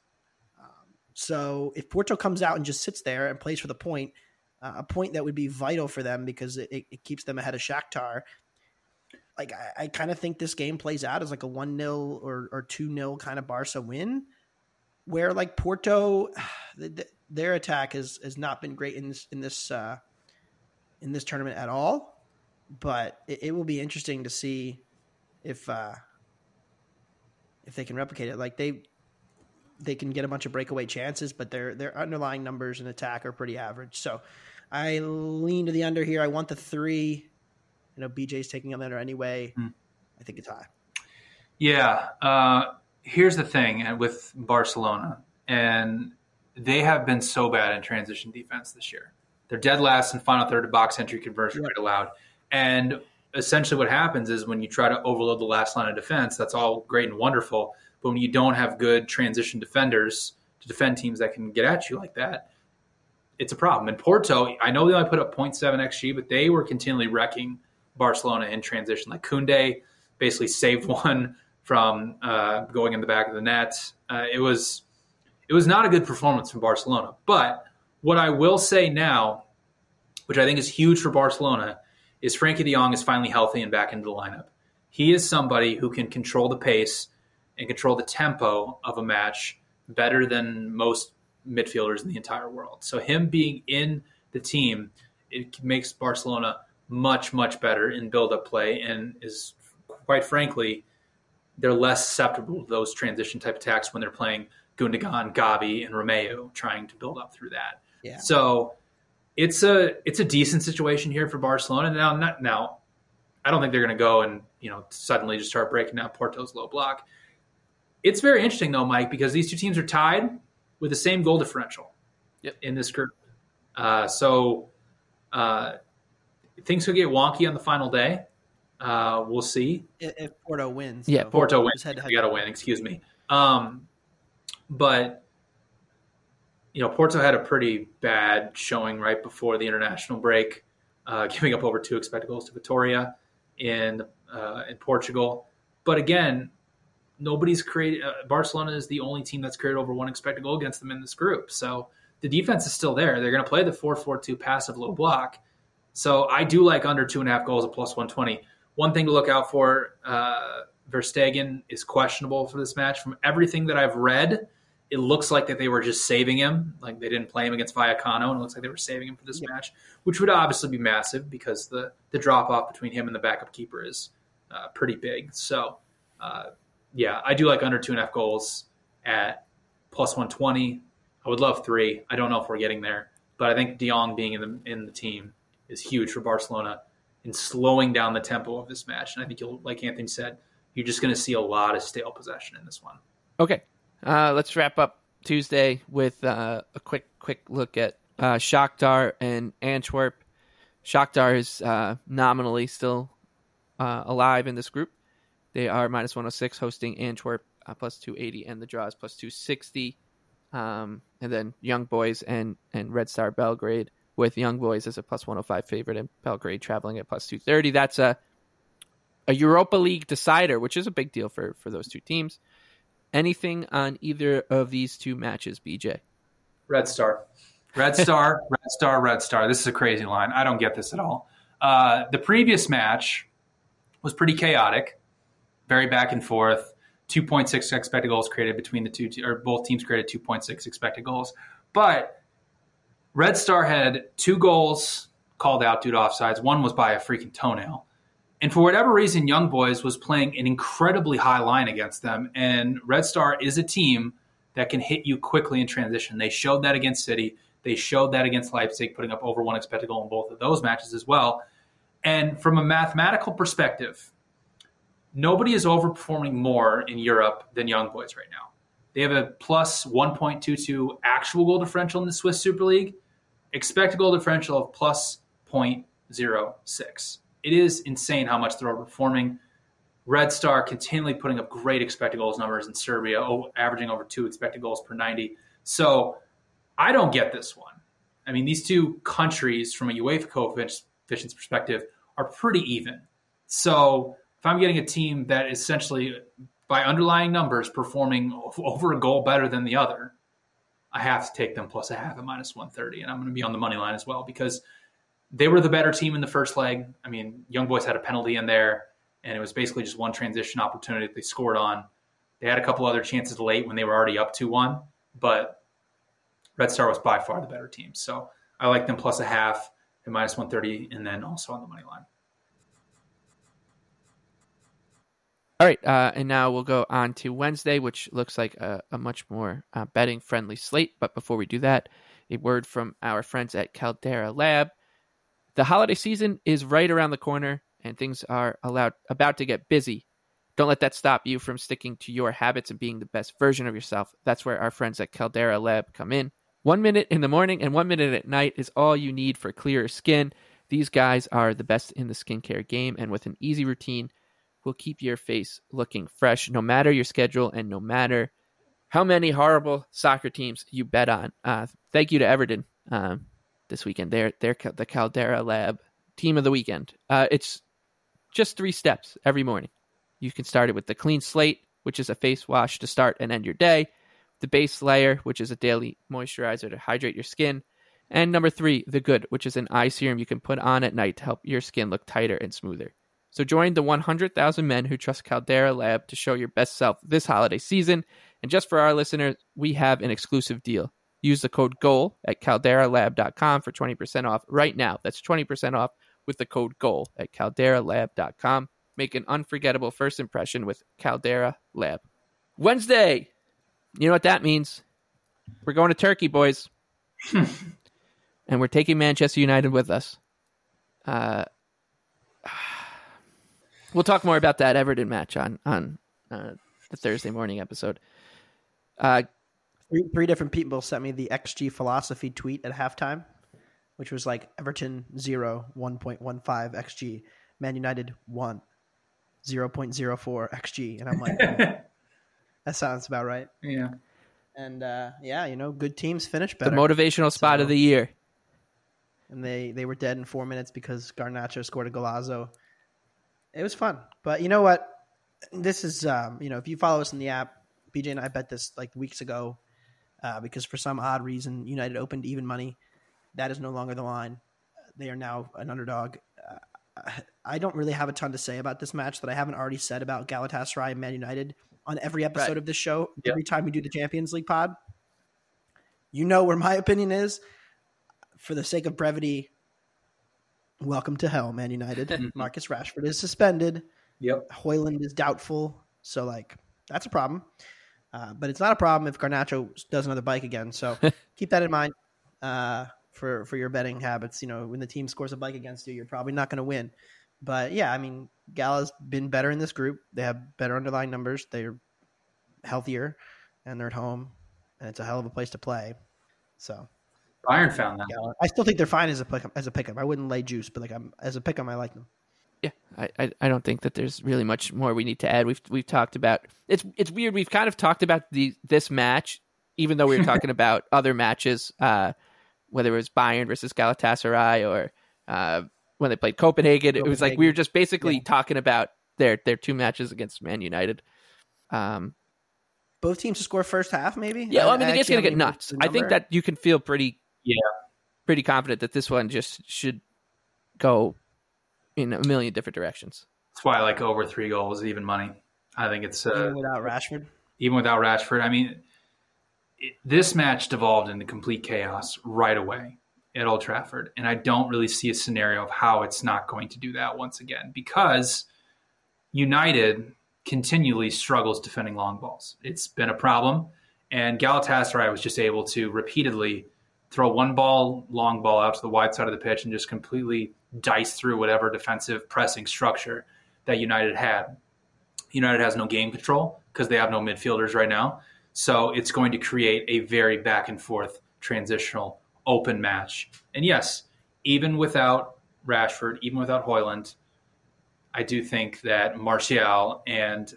Um, so if Porto comes out and just sits there and plays for the point, uh, a point that would be vital for them because it, it keeps them ahead of Shakhtar. Like I, I kind of think this game plays out as like a one 0 or two 0 kind of Barca win, where like Porto, the, the, their attack has has not been great in this in this uh, in this tournament at all. But it, it will be interesting to see if uh, if they can replicate it. Like they they can get a bunch of breakaway chances, but their their underlying numbers in attack are pretty average. So I lean to the under here. I want the three. You know, BJ's taking on the under anyway. Hmm. I think it's high. Yeah. Uh, here's the thing with Barcelona, and they have been so bad in transition defense this year. They're dead last in final third of box entry conversion rate allowed. And essentially, what happens is when you try to overload the last line of defense, that's all great and wonderful but when you don't have good transition defenders to defend teams that can get at you like that, it's a problem. And Porto, I know they only put up 0.7 xG, but they were continually wrecking Barcelona in transition. Like Koundé basically saved one from uh, going in the back of the net. Uh, it was it was not a good performance from Barcelona. But what I will say now, which I think is huge for Barcelona, is Frenkie De Jong is finally healthy and back into the lineup. He is somebody who can control the pace and control the tempo of a match better than most midfielders in the entire world. So him being in the team, it makes Barcelona much much better in build up play and is quite frankly they're less susceptible to those transition type attacks when they're playing Gundogan, Gavi, and Romeu trying to build up through that. Yeah. So it's a it's a decent situation here for Barcelona. Now not now I don't think they're going to go and you know suddenly just start breaking down Porto's low block. It's very interesting though, Mike, because these two teams are tied with the same goal differential yep. in this group. Uh, so uh, things could get wonky on the final day. Uh, we'll see if Porto wins. Yeah, Porto wins. You got to win. Excuse me. Um, but you know, Porto had a pretty bad showing right before the international break, uh, giving up over two expected goals to Vitoria in uh, in Portugal. But again, nobody's created. Uh, Barcelona is the only team that's created over one expected goal against them in this group. So the defense is still there. They're going to play the 4 4 2 passive low block. So I do like under two and a half goals at plus 120. One thing to look out for uh, ter Stegen is questionable for this match. From everything that I've read, it looks like that they were just saving him. Like they didn't play him against Vallecano, and it looks like they were saving him for this yeah. match, which would obviously be massive because the, the drop off between him and the backup keeper is uh, pretty big. So uh, yeah, I do like under two and a half goals at plus 120. I would love three. I don't know if we're getting there, but I think De Jong being in the in the team is huge for Barcelona in slowing down the tempo of this match. And I think you'll, like Anthony said, you're just going to see a lot of stale possession in this one. Okay, uh, let's wrap up Tuesday with uh, a quick quick look at uh, Shakhtar and Antwerp. Shakhtar is uh, nominally still uh, alive in this group. They are minus 106 hosting Antwerp uh, plus 280 and the draws plus 260. Um, and then Young Boys and, and Red Star Belgrade with Young Boys as a plus 105 favorite and Belgrade traveling at plus 230. That's a a Europa League decider, which is a big deal for, for those two teams. Anything on either of these two matches, BJ? Red Star. Red Star, Red Star, Red Star. This is a crazy line. I don't get this at all. Uh, the previous match was pretty chaotic, very back and forth. 2.6 expected goals created between the two, or both teams created 2.6 expected goals. But Red Star had two goals called out due to offsides. One was by a freaking toenail. And for whatever reason, Young Boys was playing an incredibly high line against them. And Red Star is a team that can hit you quickly in transition. They showed that against City. They showed that against Leipzig, putting up over one expected goal in both of those matches as well. And from a mathematical perspective, nobody is overperforming more in Europe than Young Boys right now. They have a plus 1.22 actual goal differential in the Swiss Super League, expected goal differential of plus 0.06. It is insane how much they're overperforming. Red Star continually putting up great expected goals numbers in Serbia, averaging over two expected goals per 90. So I don't get this one. I mean, these two countries, from a UEFA coefficients perspective, are pretty even. So if I'm getting a team that essentially, by underlying numbers, performing over a goal better than the other, I have to take them plus a half at minus 130. And I'm going to be on the money line as well because they were the better team in the first leg. I mean, Young Boys had a penalty in there, and it was basically just one transition opportunity that they scored on. They had a couple other chances late when they were already up 2 1, but Red Star was by far the better team. So I like them plus a half at minus 130 and then also on the money line. All right, uh, and now we'll go on to Wednesday, which looks like a, a much more uh, betting friendly slate. But before we do that, a word from our friends at Caldera Lab. The holiday season is right around the corner, and things are allowed about to get busy. Don't let that stop you from sticking to your habits and being the best version of yourself. That's where our friends at Caldera Lab come in. One minute in the morning and one minute at night is all you need for clearer skin. These guys are the best in the skincare game, and with an easy routine, will keep your face looking fresh no matter your schedule and no matter how many horrible soccer teams you bet on. Uh, thank you to Everton um, this weekend. They're, they're the Caldera Lab team of the weekend. Uh, it's just three steps every morning. You can start it with the clean slate, which is a face wash to start and end your day, the base layer, which is a daily moisturizer to hydrate your skin, and number three, the good, which is an eye serum you can put on at night to help your skin look tighter and smoother. So join the 100,000 men who trust Caldera Lab to show your best self this holiday season. And just for our listeners, we have an exclusive deal. Use the code GOAL at calderalab.com for 20% off right now. That's 20% off with the code GOAL at calderalab.com. Make an unforgettable first impression with Caldera Lab. Wednesday. You know what that means? We're going to Turkey, boys. and we're taking Manchester United with us. Uh, we'll talk more about that Everton match on on uh, the Thursday morning episode. Uh, three, three different people sent me the XG philosophy tweet at halftime, which was like Everton 0, 1.15 XG, Man United 1, 0.04 XG. And I'm like, that sounds about right. Yeah. And uh, yeah, you know, good teams finish better. The motivational spot so, of the year. And they, they were dead in four minutes because Garnacho scored a golazo. It was fun. But you know what? This is, um, you know, if you follow us in the app, BJ and I bet this like weeks ago uh, because for some odd reason, United opened even money. That is no longer the line. They are now an underdog. Uh, I don't really have a ton to say about this match that I haven't already said about Galatasaray and Man United on every episode right. of this show. Yep. Every time we do the Champions League pod, you know where my opinion is. For the sake of brevity, welcome to hell, Man United. Marcus Rashford is suspended. Yep. Højlund is doubtful. So like that's a problem. Uh, but it's not a problem if Garnacho does another bike again. So keep that in mind uh, for for your betting habits. You know, when the team scores a bike against you, you're probably not going to win. But yeah, I mean, Gala's been better in this group. They have better underlying numbers. They're healthier, and they're at home, and it's a hell of a place to play. So Bayern found that. Gala, I still think they're fine as a pick as a pickup. I wouldn't lay juice, but like I'm as a pickup, I like them. Yeah, I, I, I don't think that there's really much more we need to add. We've we've talked about it's it's weird. We've kind of talked about the this match, even though we were talking about other matches, uh, whether it was Bayern versus Galatasaray or uh, when they played Copenhagen. Copenhagen. It was like we were just basically yeah. talking about their their two matches against Man United. Um, Both teams to score first half, maybe. Yeah, well, I mean, it's going to get nuts. I think that you can feel pretty, yeah, pretty confident that this one just should go in a million different directions. That's why I like over three goals, even money. I think it's uh, Even without Rashford. even without Rashford. I mean, it, this match devolved into complete chaos right away at Old Trafford, and I don't really see a scenario of how it's not going to do that once again because United continually struggles defending long balls. It's been a problem, and Galatasaray was just able to repeatedly throw one ball, long ball out to the wide side of the pitch and just completely dice through whatever defensive pressing structure that United had. United has no game control because they have no midfielders right now. So it's going to create a very back and forth transitional open match. And yes, even without Rashford, even without Højlund, I do think that Martial and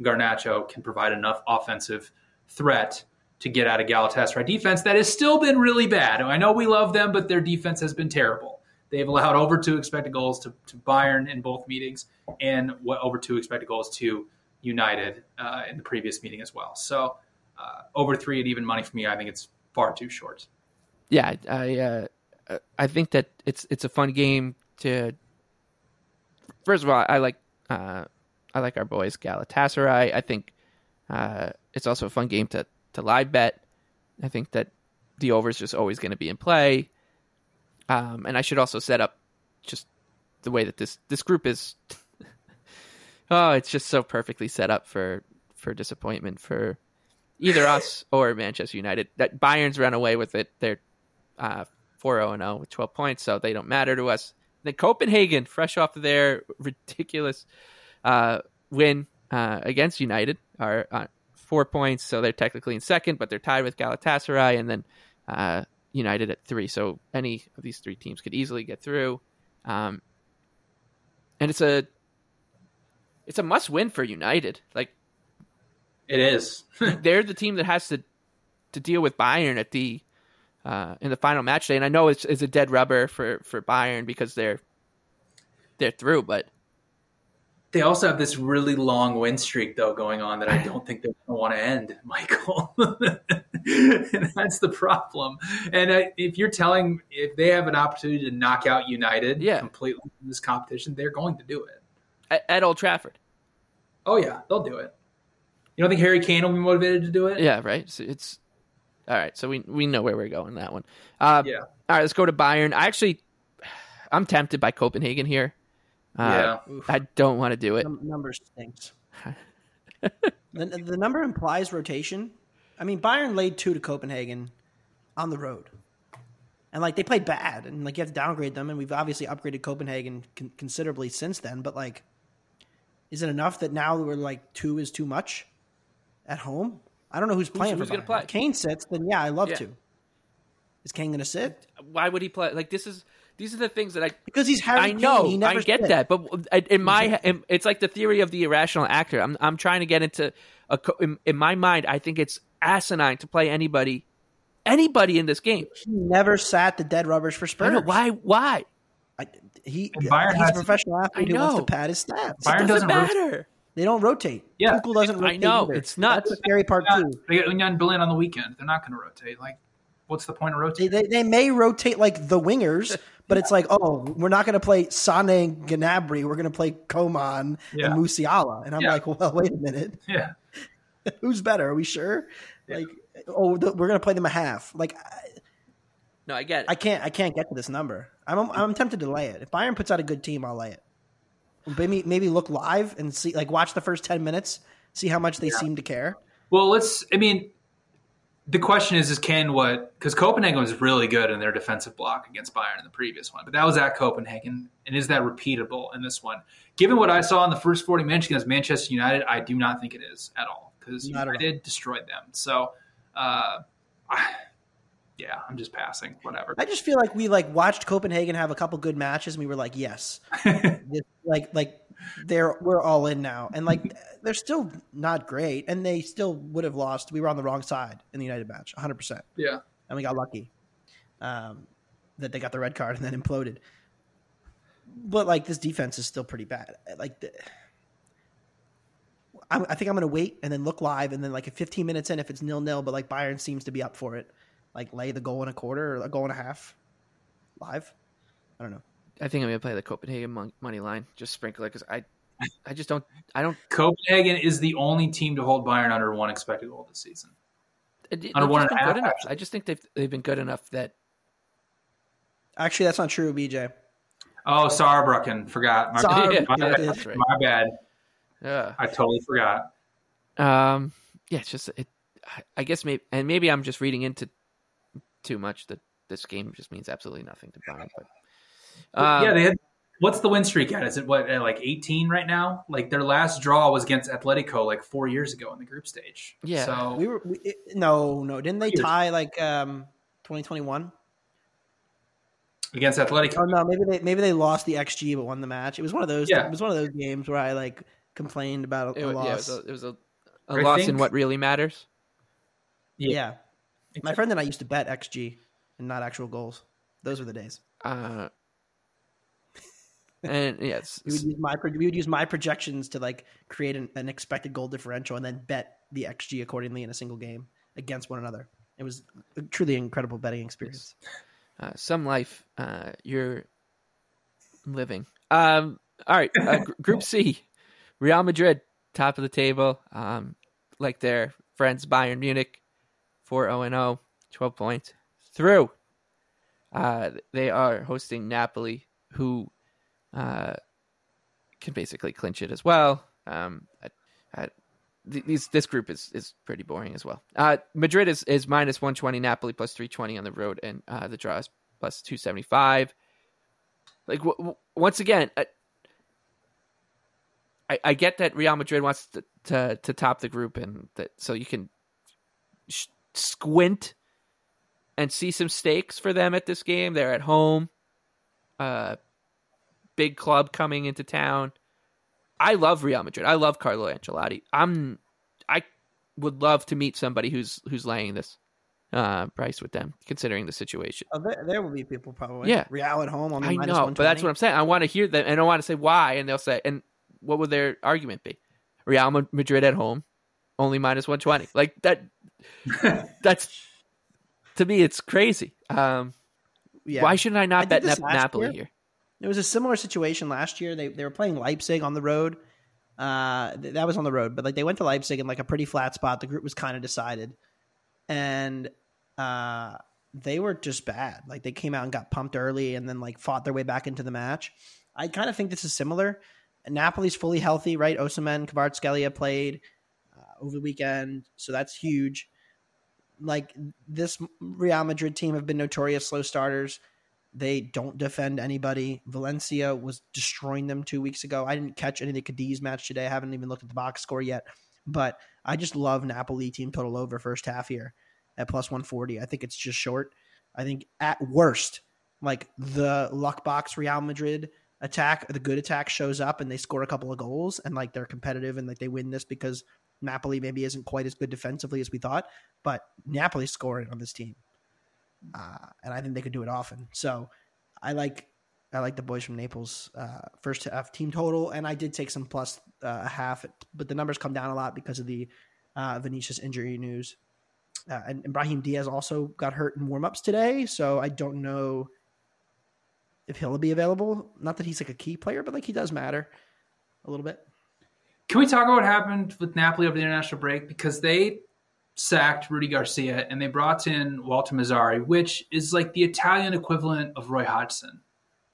Garnacho can provide enough offensive threat to get out of Galatasaray defense that has still been really bad. I know we love them, but their defense has been terrible. They've allowed over two expected goals to, to Bayern in both meetings and what over two expected goals to United uh, in the previous meeting as well. So uh, over three at even money for me, I think it's far too short. Yeah, I uh, I think that it's it's a fun game to. First of all, I like uh, I like our boys Galatasaray. I think uh, it's also a fun game to to live bet. I think that the over is just always going to be in play. Um, and I should also set up just the way that this this group is. oh, it's just so perfectly set up for for disappointment for either us or Manchester United. That Bayern's run away with it. They're uh, 4 0 0 with 12 points, so they don't matter to us. Then Copenhagen, fresh off of their ridiculous uh, win uh, against United, are uh, four points, so they're technically in second, but they're tied with Galatasaray, and then uh, United at three. So any of these three teams could easily get through. Um, and it's a it's a must win for United. Like it is. they're the team that has to to deal with Bayern at the uh, in the final match day. And I know it's, it's a dead rubber for for Bayern because they're they're through, but they also have this really long win streak though going on that I don't think they're going to want to end, Michael. and that's the problem. And uh, if you're telling if they have an opportunity to knock out United yeah. completely in this competition, they're going to do it at, at, Old Trafford. Oh yeah, they'll do it. You don't think Harry Kane will be motivated to do it? Yeah, right. So it's all right. So we we know where we're going that one. Uh, yeah. All right, let's go to Bayern. I actually, I'm tempted by Copenhagen here. Uh, yeah, I don't want to do it. number stinks. the, the number implies rotation. I mean, Bayern laid two to Copenhagen on the road, and like they played bad, and like you have to downgrade them. And we've obviously upgraded Copenhagen con- considerably since then. But like, is it enough that now we're like two is too much at home? I don't know who's playing who's, for who's gonna play. If Kane sits, then yeah, I love Yeah. to. Is Kane going to sit? Why would he play? Like this is these are the things that I Because he's Harry I Kane. know, He never I get sits. that, but in my, in- it's like the theory of the irrational actor. I'm, I'm trying to get into a, co- in, in my mind. I think it's asinine to play anybody, anybody in this game. He never sat the dead rubbers for I Spurs. know why. Why? I, he, And Bayern he's a has- professional athlete who wants to pad his stats. Bayern It doesn't doesn't rotate. matter. They don't rotate. Yeah. Tuchel doesn't I rotate. know, either. it's nuts. That's the scary part Yeah, too. they got Union Berlin on the weekend. They're not going to rotate. Like, what's the point of They, rotating? they, they may rotate like the wingers, but it's like, oh, we're not going to play Sane and Gnabry. We're going to play Coman Yeah. and Musiala. And I'm Yeah. like, well, wait a minute. yeah, Who's better? Are we sure? Like, oh, th- we're going to play them a half. Like, I, No, I get it. I can't. I can't get to this number. I'm. I'm tempted to lay it. If Bayern puts out a good team, I'll lay it. Maybe maybe look live and see, like, watch the first ten minutes, see how much they seem to care. Well, let's. I mean, the question is, is can what? Because Copenhagen was really good in their defensive block against Bayern in the previous one, but that was at Copenhagen, and is that repeatable in this one? Given what I saw in the first forty minutes against Manchester United, I do not think it is at all because Not at all. United destroyed them. So, uh, I, yeah, I'm just passing. Whatever. I just feel like we like watched Copenhagen have a couple good matches, and we were like, yes, like like they're we're all in now, and like they're still not great, and they still would have lost. We were on the wrong side in the United match, 100, percent yeah. and we got lucky um, that they got the red card and then imploded. But like this defense is still pretty bad. Like the, I'm, I think I'm going to wait and then look live and then like at 15 minutes in, if it's nil nil, but like Bayern seems to be up for it, like lay the goal in a quarter or a goal and a half live. I don't know. I think I'm gonna play the Copenhagen money line, just sprinkle it because I, I just don't, I don't. Copenhagen is the only team to hold Bayern under one expected goal this season. it- Under one just and been a good enough. I just think they've they've been good enough that Actually, that's not true, BJ. Oh, Saarbrücken, forgot. My, Saar- my, yeah, bad. that's right. my bad. yeah. I totally forgot. Um, yeah, it's just it. I- I guess maybe, and maybe I'm just reading into too much that this game just means absolutely nothing to Bayern. But um, yeah, they had. What's the win streak at? Is it what at like 18 right now? Like their last draw was against Atletico like four years ago in the group stage. Yeah. So We were we, it- no, no. Didn't they tie like um 2021? against Atletico, Oh no, maybe they maybe they lost the XG but won the match. It was one of those. Yeah. It was one of those games where I like complained about a, it, a wa- yeah, it was a, it was a, a I loss in what really matters. yeah. My friend and I used to bet XG and not actual goals. Those were the days. Uh, and yes, We would use my we would use my projections to like create an, an expected goal differential and then bet the XG accordingly in a single game against one another. It was a truly incredible betting experience. uh, some life uh, you're living. Um, all right, uh, Group C, Real Madrid, top of the table, um, like their friends Bayern Munich, 4 0 0, 12 points through. Uh, they are hosting Napoli, who uh, can basically clinch it as well. Um, these this group is is pretty boring as well. Uh, Madrid is is minus one twenty, Napoli plus three twenty on the road, and uh, the draw is plus two seventy five. Like w- w- once again, I, I I get that Real Madrid wants to to, to top the group, and that so you can squint and see some stakes for them at this game. They're at home. Uh, big club coming into town. I love Real Madrid. I love Carlo Ancelotti. I'm I would love to meet somebody who's who's laying this uh price with them, considering the situation. Oh, there, there will be people probably. Yeah. Real at home. Only I minus know, but that's what I'm saying. I want to hear them, and I want to say why, and they'll say, and what would their argument be? Real Madrid at home, only minus 120. Like that. that's to me, it's crazy. Um, Yeah. Why shouldn't I not I bet Napoli year. here? It was a similar situation last year. They they were playing Leipzig on the road. Uh, th- that was on the road, but like they went to Leipzig in like a pretty flat spot. The group was kind of decided, and uh, they were just bad. Like they came out and got pumped early, and then like fought their way back into the match. I kind of think this is similar. Napoli's fully healthy, right? Osimhen, Kvaratskhelia played uh, over the weekend, so that's huge. Like this Real Madrid team have been notorious slow starters. They don't defend anybody. Valencia was destroying them two weeks ago. I didn't catch any of the Cadiz match today. I haven't even looked at the box score yet. But I just love Napoli team total over first half here at plus 140. I think it's just short. I think at worst, like the luck box Real Madrid attack, the good attack shows up and they score a couple of goals and like they're competitive and like they win this because Napoli maybe isn't quite as good defensively as we thought. But Napoli's scoring on this team uh, and I think they could do it often. So I like I like the boys from Naples uh, first half team total, and I did take some plus uh, a half, but the numbers come down a lot because of the uh, Vinicius injury news. Uh, and Ibrahim Diaz also got hurt in warmups today, so I don't know if he'll be available. Not that he's like a key player, but like he does matter a little bit. Can we talk about what happened with Napoli over the international break? Because they sacked Rudi Garcia and they brought in Walter Mazzarri, which is like the Italian equivalent of Roy Hodgson.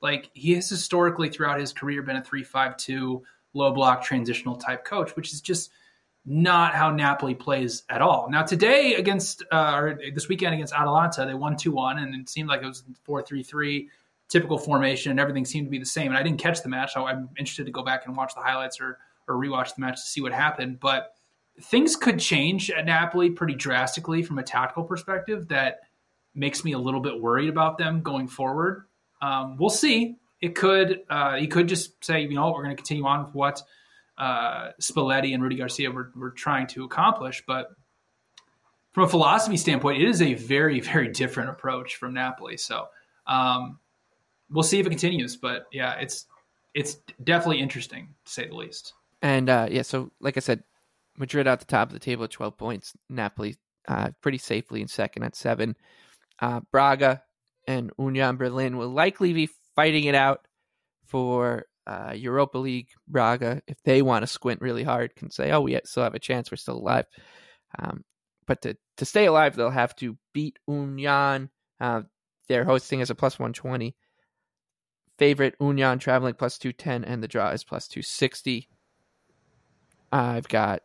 Like he has historically throughout his career been a three-five-two low block transitional type coach, which is just not how Napoli plays at all. Now today against uh, or this weekend against Atalanta, they won two one, and it seemed like it was four three three, typical formation, and everything seemed to be the same. And I didn't catch the match, so I'm interested to go back and watch the highlights or or rewatch the match to see what happened. But things could change at Napoli pretty drastically from a tactical perspective. That makes me a little bit worried about them going forward. Um, we'll see. It could uh, he could just say, you know, we're going to continue on with what uh, Spalletti and Rudi Garcia were, were trying to accomplish. But from a philosophy standpoint, it is a very, very different approach from Napoli. So um, we'll see if it continues. But yeah, it's it's definitely interesting to say the least. And uh, yeah, so like I said, Madrid at the top of the table at 12 points. Napoli uh, pretty safely in second at seven. Uh, Braga and Union Berlin will likely be fighting it out for uh, Europa League. Braga, if they want to squint really hard, can say, "Oh, we still have a chance. We're still alive." Um, but to to stay alive, they'll have to beat Union. Uh, they're hosting as a plus one twenty. Favorite Union traveling plus two ten, and the draw is plus two sixty. I've got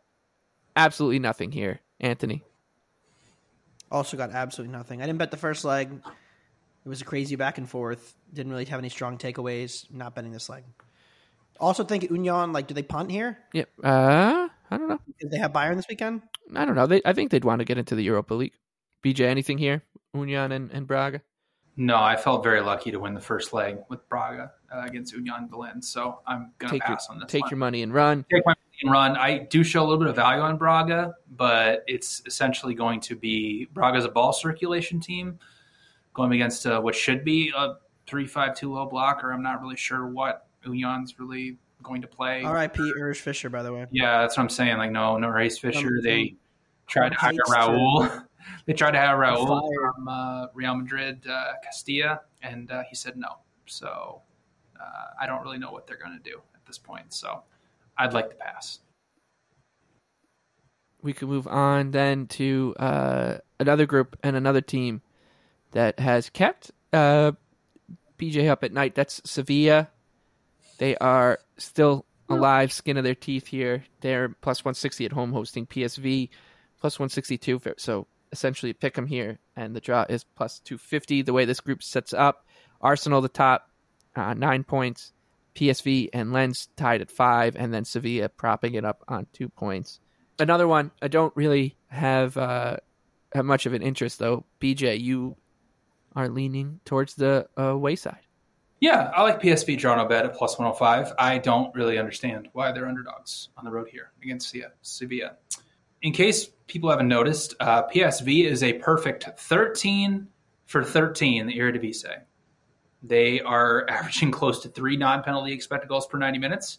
absolutely nothing here, Anthony. Also got absolutely nothing. I didn't bet the first leg. It was a crazy back and forth. Didn't really have any strong takeaways. Not betting this leg. Also think Union, like, do they punt here? Yep. Uh, I don't know. Did they have Bayern this weekend? I don't know. They, I think they'd want to get into the Europa League. BJ, anything here? Union and, and Braga? No, I felt very lucky to win the first leg with Braga uh, against Union Berlin, so I'm going to pass your, on this. Take one. your money and run. Take my money and run. I do show a little bit of value on Braga, but it's essentially going to be Braga's a ball circulation team going against uh, what should be a three-five-two low blocker. I'm not really sure what Union's really going to play. R.I.P. Urs Fischer, by the way. Yeah, that's what I'm saying. Like, no, no Race Fisher. They tried to hire Raul. they tried to hire Raul from uh, Real Madrid, uh, Castilla, and uh, he said no. So uh, I don't really know what they're going to do at this point. So I'd like to pass. We can move on then to uh, another group and another team that has kept uh, BJ up at night. That's Sevilla. They are still alive, skin of their teeth here. They're plus 160 at home hosting PSV, plus 162. So essentially pick them here. And the draw is plus 250. The way this group sets up Arsenal, the top, uh, nine points. PSV and Lens tied at five. And then Sevilla propping it up on two points. Another one, I don't really have, uh, have much of an interest, though. BJ, you are leaning towards the uh, wayside. Yeah, I like PSV draw no bet at plus 105. I don't really understand why they're underdogs on the road here against Sevilla. In case people haven't noticed, uh, PSV is a perfect 13 for 13 in the Eredivisie. They are averaging close to three non penalty expected goals per 90 minutes.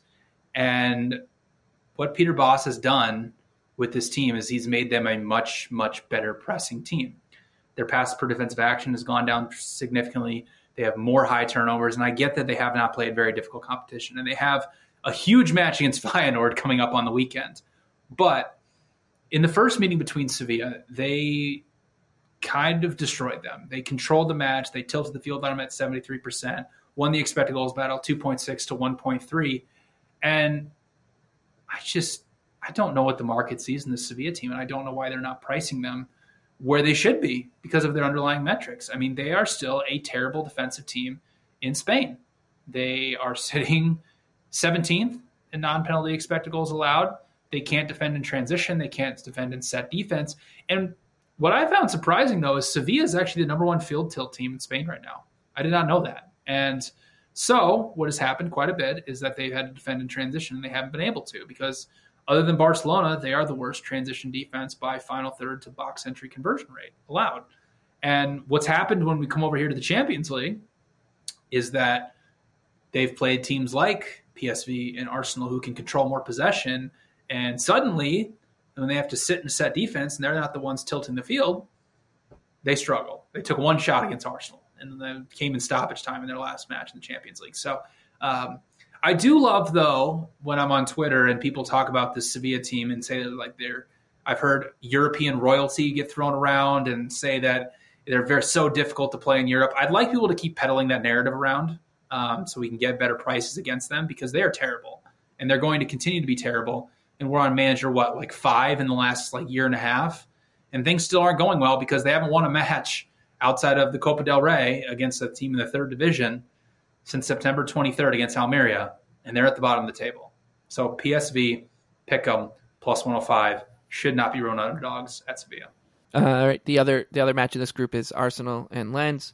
And what Peter Bosz has done with this team is he's made them a much, much better pressing team. Their pass per defensive action has gone down significantly. They have more high turnovers, and I get that they have not played very difficult competition, and they have a huge match against Feyenoord coming up on the weekend. But in the first meeting between Sevilla, they kind of destroyed them. They controlled the match. They tilted the field on them at 73%, won the expected goals battle 2.6 to 1.3. And I just, I don't know what the market sees in the Sevilla team, and I don't know why they're not pricing them where they should be because of their underlying metrics. I mean, they are still a terrible defensive team in Spain. They are sitting 17th in non penalty expected goals allowed. They can't defend in transition. They can't defend in set defense. And what I found surprising, though, is Sevilla is actually the number one field tilt team in Spain right now. I did not know that. And so, what has happened quite a bit is that they've had to defend in transition and they haven't been able to because other than Barcelona, they are the worst transition defense by final third to box entry conversion rate allowed. And what's happened when we come over here to the Champions League is that they've played teams like PSV and Arsenal who can control more possession. And suddenly, when they have to sit and set defense and they're not the ones tilting the field, they struggle. They took one shot against Arsenal and then came in stoppage time in their last match in the Champions League. So, um, I do love though when I'm on Twitter and people talk about the Sevilla team and say that like they're I've heard European royalty get thrown around and say that they're very so difficult to play in Europe. I'd like people to keep peddling that narrative around um, so we can get better prices against them because they are terrible and they're going to continue to be terrible. And we're on manager what like five in the last like year and a half, and things still aren't going well because they haven't won a match outside of the Copa del Rey against a team in the third division since September 23rd against Almeria, and they're at the bottom of the table. So PSV, pick them plus 105 should not be run underdogs at Sevilla. Uh, all right, the other the other match in this group is Arsenal and Lens.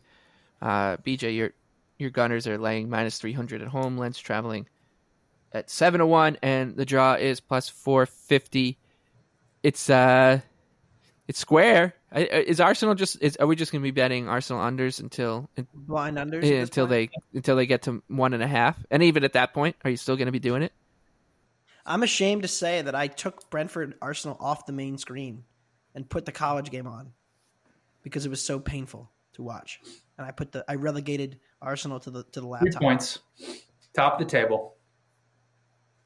Uh, BJ, your your Gunners are laying minus 300 at home. Lens traveling at seven to one, and the draw is plus 450. It's uh, it's square. Is Arsenal just? Is are we just going to be betting Arsenal unders until blind unders yeah, until they until they get to one and a half? And even at that point, are you still going to be doing it? I'm ashamed to say that I took Brentford Arsenal off the main screen and put the college game on because it was so painful to watch. And I put the I relegated Arsenal to the to the laptop. Three points. Top of the table.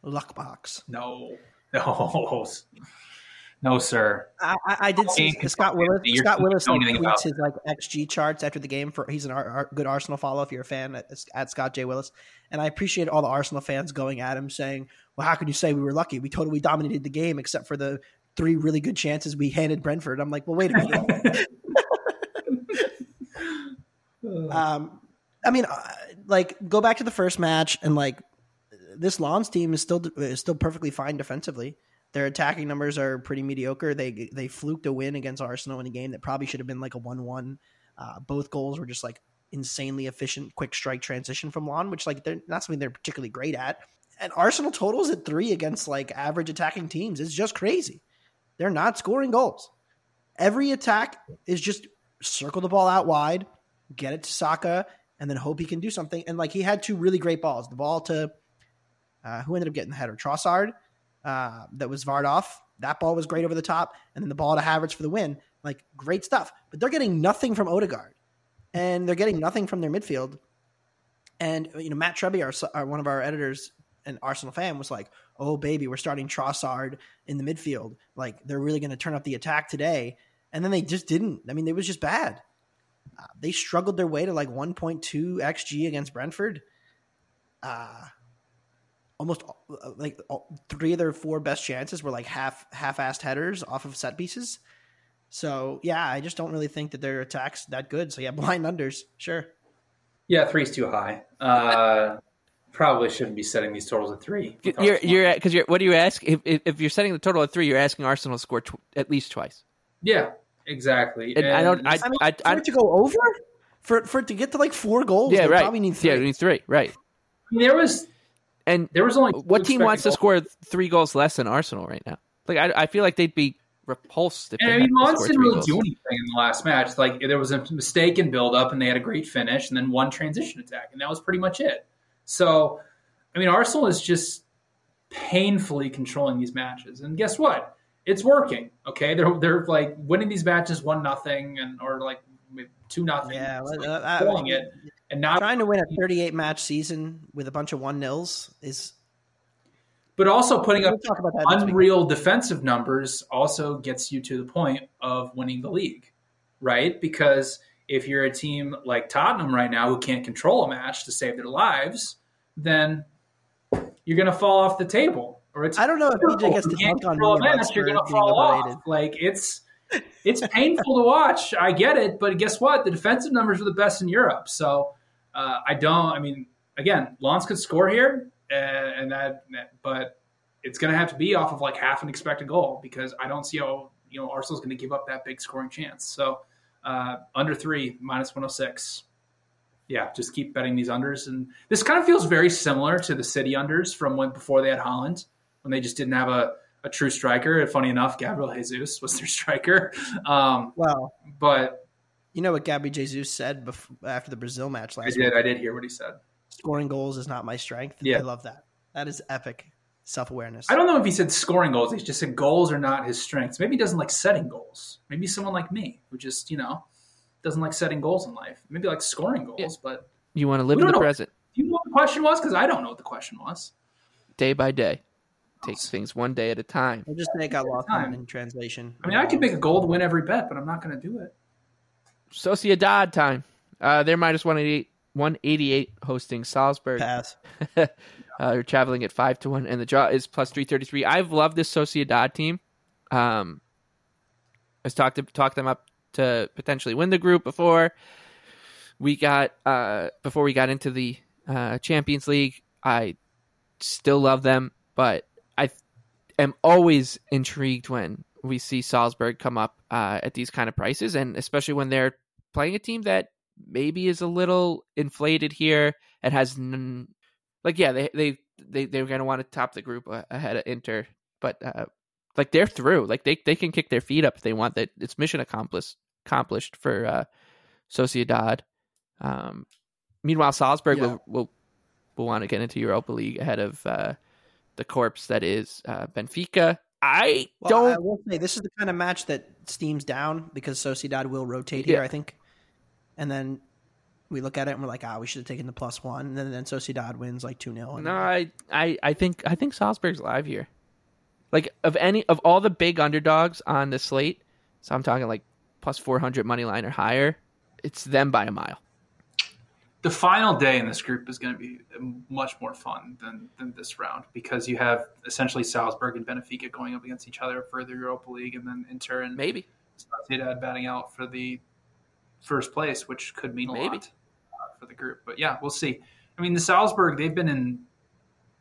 Luck box. No, no, no, sir. I, I, I did see Scott Willis. Scott Willis like, about tweets his like XG charts after the game. For he's an ar- good Arsenal follow if you're a fan at, at Scott J Willis. And I appreciate all the Arsenal fans going at him saying, "Well, how can you say we were lucky? We totally dominated the game, except for the three really good chances we handed Brentford." I'm like, well, wait a minute. um, I mean, uh, like go back to the first match and like this Lens team is still is still perfectly fine defensively. Their attacking numbers are pretty mediocre. They they fluked a win against Arsenal in a game that probably should have been like a one one. Uh, both goals were just like insanely efficient, quick strike transition from Lon, which like they're not something they're particularly great at. And Arsenal totals at three against like average attacking teams is just crazy. They're not scoring goals. Every attack is just circle the ball out wide, get it to Saka, and then hope he can do something. And like he had two really great balls. The ball to uh, who ended up getting the header? Trossard. Uh, that was Vard off. That ball was great over the top, and then the ball to Havertz for the win. Like great stuff. But they're getting nothing from Odegaard, and they're getting nothing from their midfield. And you know, Matt Treby, our, our one of our editors, and Arsenal fan, was like, "Oh baby, we're starting Trossard in the midfield. Like they're really going to turn up the attack today." And then they just didn't. I mean, it was just bad. Uh, they struggled their way to like 1.2 xg against Brentford. Uh, almost uh, like three of their four best chances were like half half-assed headers off of set pieces. So yeah, I just don't really think that their attacks that good. So yeah, blind unders, sure. Yeah, three's too high. Uh, probably shouldn't be setting these totals at three. You're you're because you're what do you ask if, if if you're setting the total at three? You're asking Arsenal to score tw- at least twice. Yeah, exactly. And I don't. I I mean, I, for I, it to go over, for for it to get to like four goals, yeah right. probably need three. Yeah, we need three. Right. there was And there was only what team wants to expected score three goals less than Arsenal right now? Like I, I feel like they'd be repulsed if And they I mean, to didn't really goals. do anything in the last match. Like there was a mistake in build up, and they had a great finish, and then one transition attack, and that was pretty much it. So, I mean, Arsenal is just painfully controlling these matches, and guess what? It's working. Okay, they're they're like winning these matches one nothing, and or like two nothing. Yeah, It's well, like uh, controlling uh, it, and not Trying to win a 38 match season with a bunch of one nils is. but also putting up We'll talk about that unreal defensive numbers also gets you to the point of winning the league, right? Because if you're a team like Tottenham right now who can't control a match to save their lives, then you're going to fall off the table. Or it's I don't know if Liverpool BJ gets to dunk on control a match, you're going to fall overrated. off. Like it's it's painful to watch. I get it, but guess what? The defensive numbers are the best in Europe. So uh, I don't. I mean, again, Lens could score here, uh, and that, but it's going to have to be off of like half an expected goal because I don't see how you know Arsenal's going to give up that big scoring chance. So uh, under three minus one hundred six. Yeah, just keep betting these unders, and this kind of feels very similar to the City unders from when before they had Haaland, when they just didn't have a, a true striker. And funny enough, Gabriel Jesus was their striker. Um, Well, but you know what Gabby Jesus said before, after the Brazil match last? I did, week? I did hear what he said. Scoring goals is not my strength. Yeah. I love that. That is epic self awareness. I don't know if he said scoring goals. He just said goals are not his strengths. Maybe he doesn't like setting goals. Maybe someone like me who just you know doesn't like setting goals in life. Maybe like scoring goals, Yeah. but You want to live in the know. present, do you know what the question was? Because I don't know what the question was. day by day. takes things one day at a time. We'll just think I lost Time. in translation. I mean, I could make a goal to win every bet, but I'm not going to do it. Sociedad time. Uh, they're minus 188, 188 hosting Salzburg. pass. uh, they're traveling at five to one, and the draw is plus three thirty three. I've loved this Sociedad team. Um, I talked to, talked them up to potentially win the group before we got uh before we got into the uh, Champions League. I still love them, but I am always intrigued when we see Salzburg come up uh, at these kind of prices, and especially when they're playing a team that maybe is a little inflated here and has n- like yeah they they they they're going to want to top the group ahead of Inter, but uh, like they're through. Like they they can kick their feet up if they want. That it's mission accomplished accomplished for uh, Sociedad. Um, meanwhile, Salzburg Yeah. will will will want to get into Europa League ahead of uh, the corpse that is uh, Benfica. I Well, don't. I will say this is the kind of match that steams down because Sociedad will rotate here, Yeah. I think. And then We look at it and we're like, ah, we should have taken the plus one, and then, then Sociedad wins like two 0 No, I, I, I think I think Salzburg's live here. Like of any of all the big underdogs on the slate, so I'm talking like plus four hundred money line or higher. It's them by a mile. The final day in this group is going to be much more fun than, than this round because you have essentially Salzburg and Benfica going up against each other for the Europa League, and then Inter and Maybe Sociedad batting out for the first place, which could mean a Maybe. lot uh, for the group. But yeah, we'll see. I mean, the Salzburg they've been in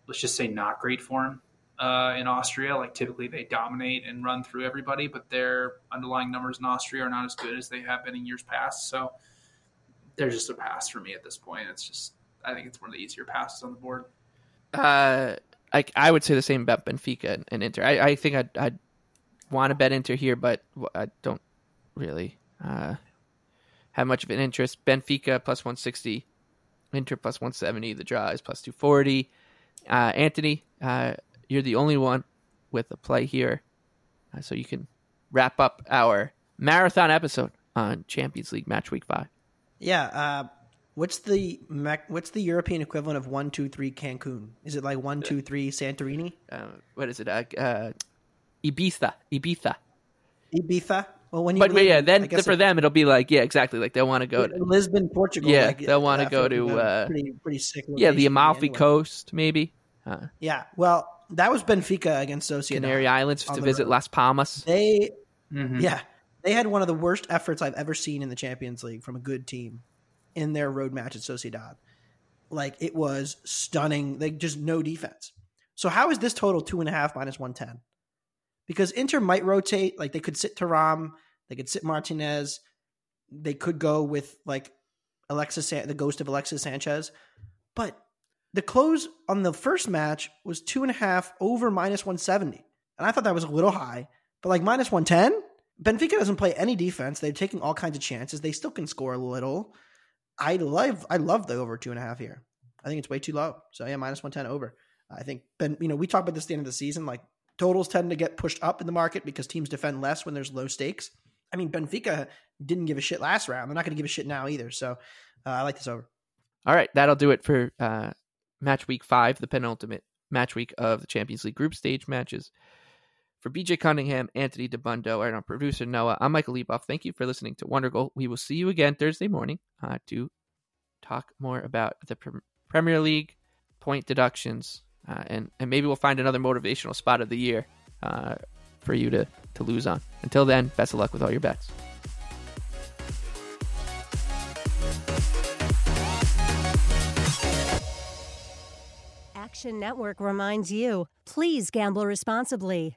let's just say not great form uh, in Austria. Like typically they dominate and run through everybody, but their underlying numbers in Austria are not as good as they have been in years past. So they're just a pass for me at this point. It's just I think it's one of the easier passes on the board. Uh, I I would say the same about Benfica and, Inter. I, I think I'd, I'd want to bet Inter here, but I don't really uh, have much of an interest. Benfica plus one sixty, Inter plus one seventy. The draw is plus two forty. Uh, Anthony, uh, you're the only one with a play here, uh, so you can wrap up our marathon episode on Champions League match week five. Yeah. Uh, what's the what's the European equivalent of one two three Cancun? Is it like one two three Santorini? Uh, what is it? Uh, uh, Ibiza. Ibiza. Ibiza. Well, when you But, but yeah, then for it- them it'll be like yeah, exactly. Like they'll want to go to Lisbon, Portugal. Yeah, like, they'll wanna go to, uh, pretty pretty sick. yeah the Amalfi anyway. Coast maybe. Uh, Yeah, well, that was Benfica against Sociedad. Canary Islands to visit road. Las Palmas. They, Mhm. yeah, they had one of the worst efforts I've ever seen in the Champions League from a good team in their road match at Sociedad. Like it was stunning. They just no defense. So how is this total two and a half minus one ten? Because Inter might rotate. Like they could sit Thuram, they could sit Martinez, they could go with like Alexis, the ghost of Alexis Sanchez, but the close on the first match was two and a half over minus 170. And I thought that was a little high, but like minus 110, Benfica doesn't play any defense. They're taking all kinds of chances. They still can score a little. I love, I love the over two and a half here. I think it's way too low. So yeah, minus 110 over. I think Ben, you know, we talk about this at the end of the season. Like totals tend to get pushed up in the market because teams defend less when there's low stakes. I mean, Benfica didn't give a shit last round. They're not going to give a shit now either. So uh, I like this over. All right, that'll do it for uh, match week five, the penultimate match week of the Champions League group stage matches. For BJ Cunningham, Anthony Dabbundo, and our producer Noah, I'm Michael Leboff. Thank you for listening to Wondergoal. We will see you again Thursday morning uh, to talk more about the Pre- Premier League point deductions, uh, and and maybe we'll find another motivational spot of the year uh, for you to to lose on. Until then, best of luck with all your bets. Action Network reminds you please gamble responsibly.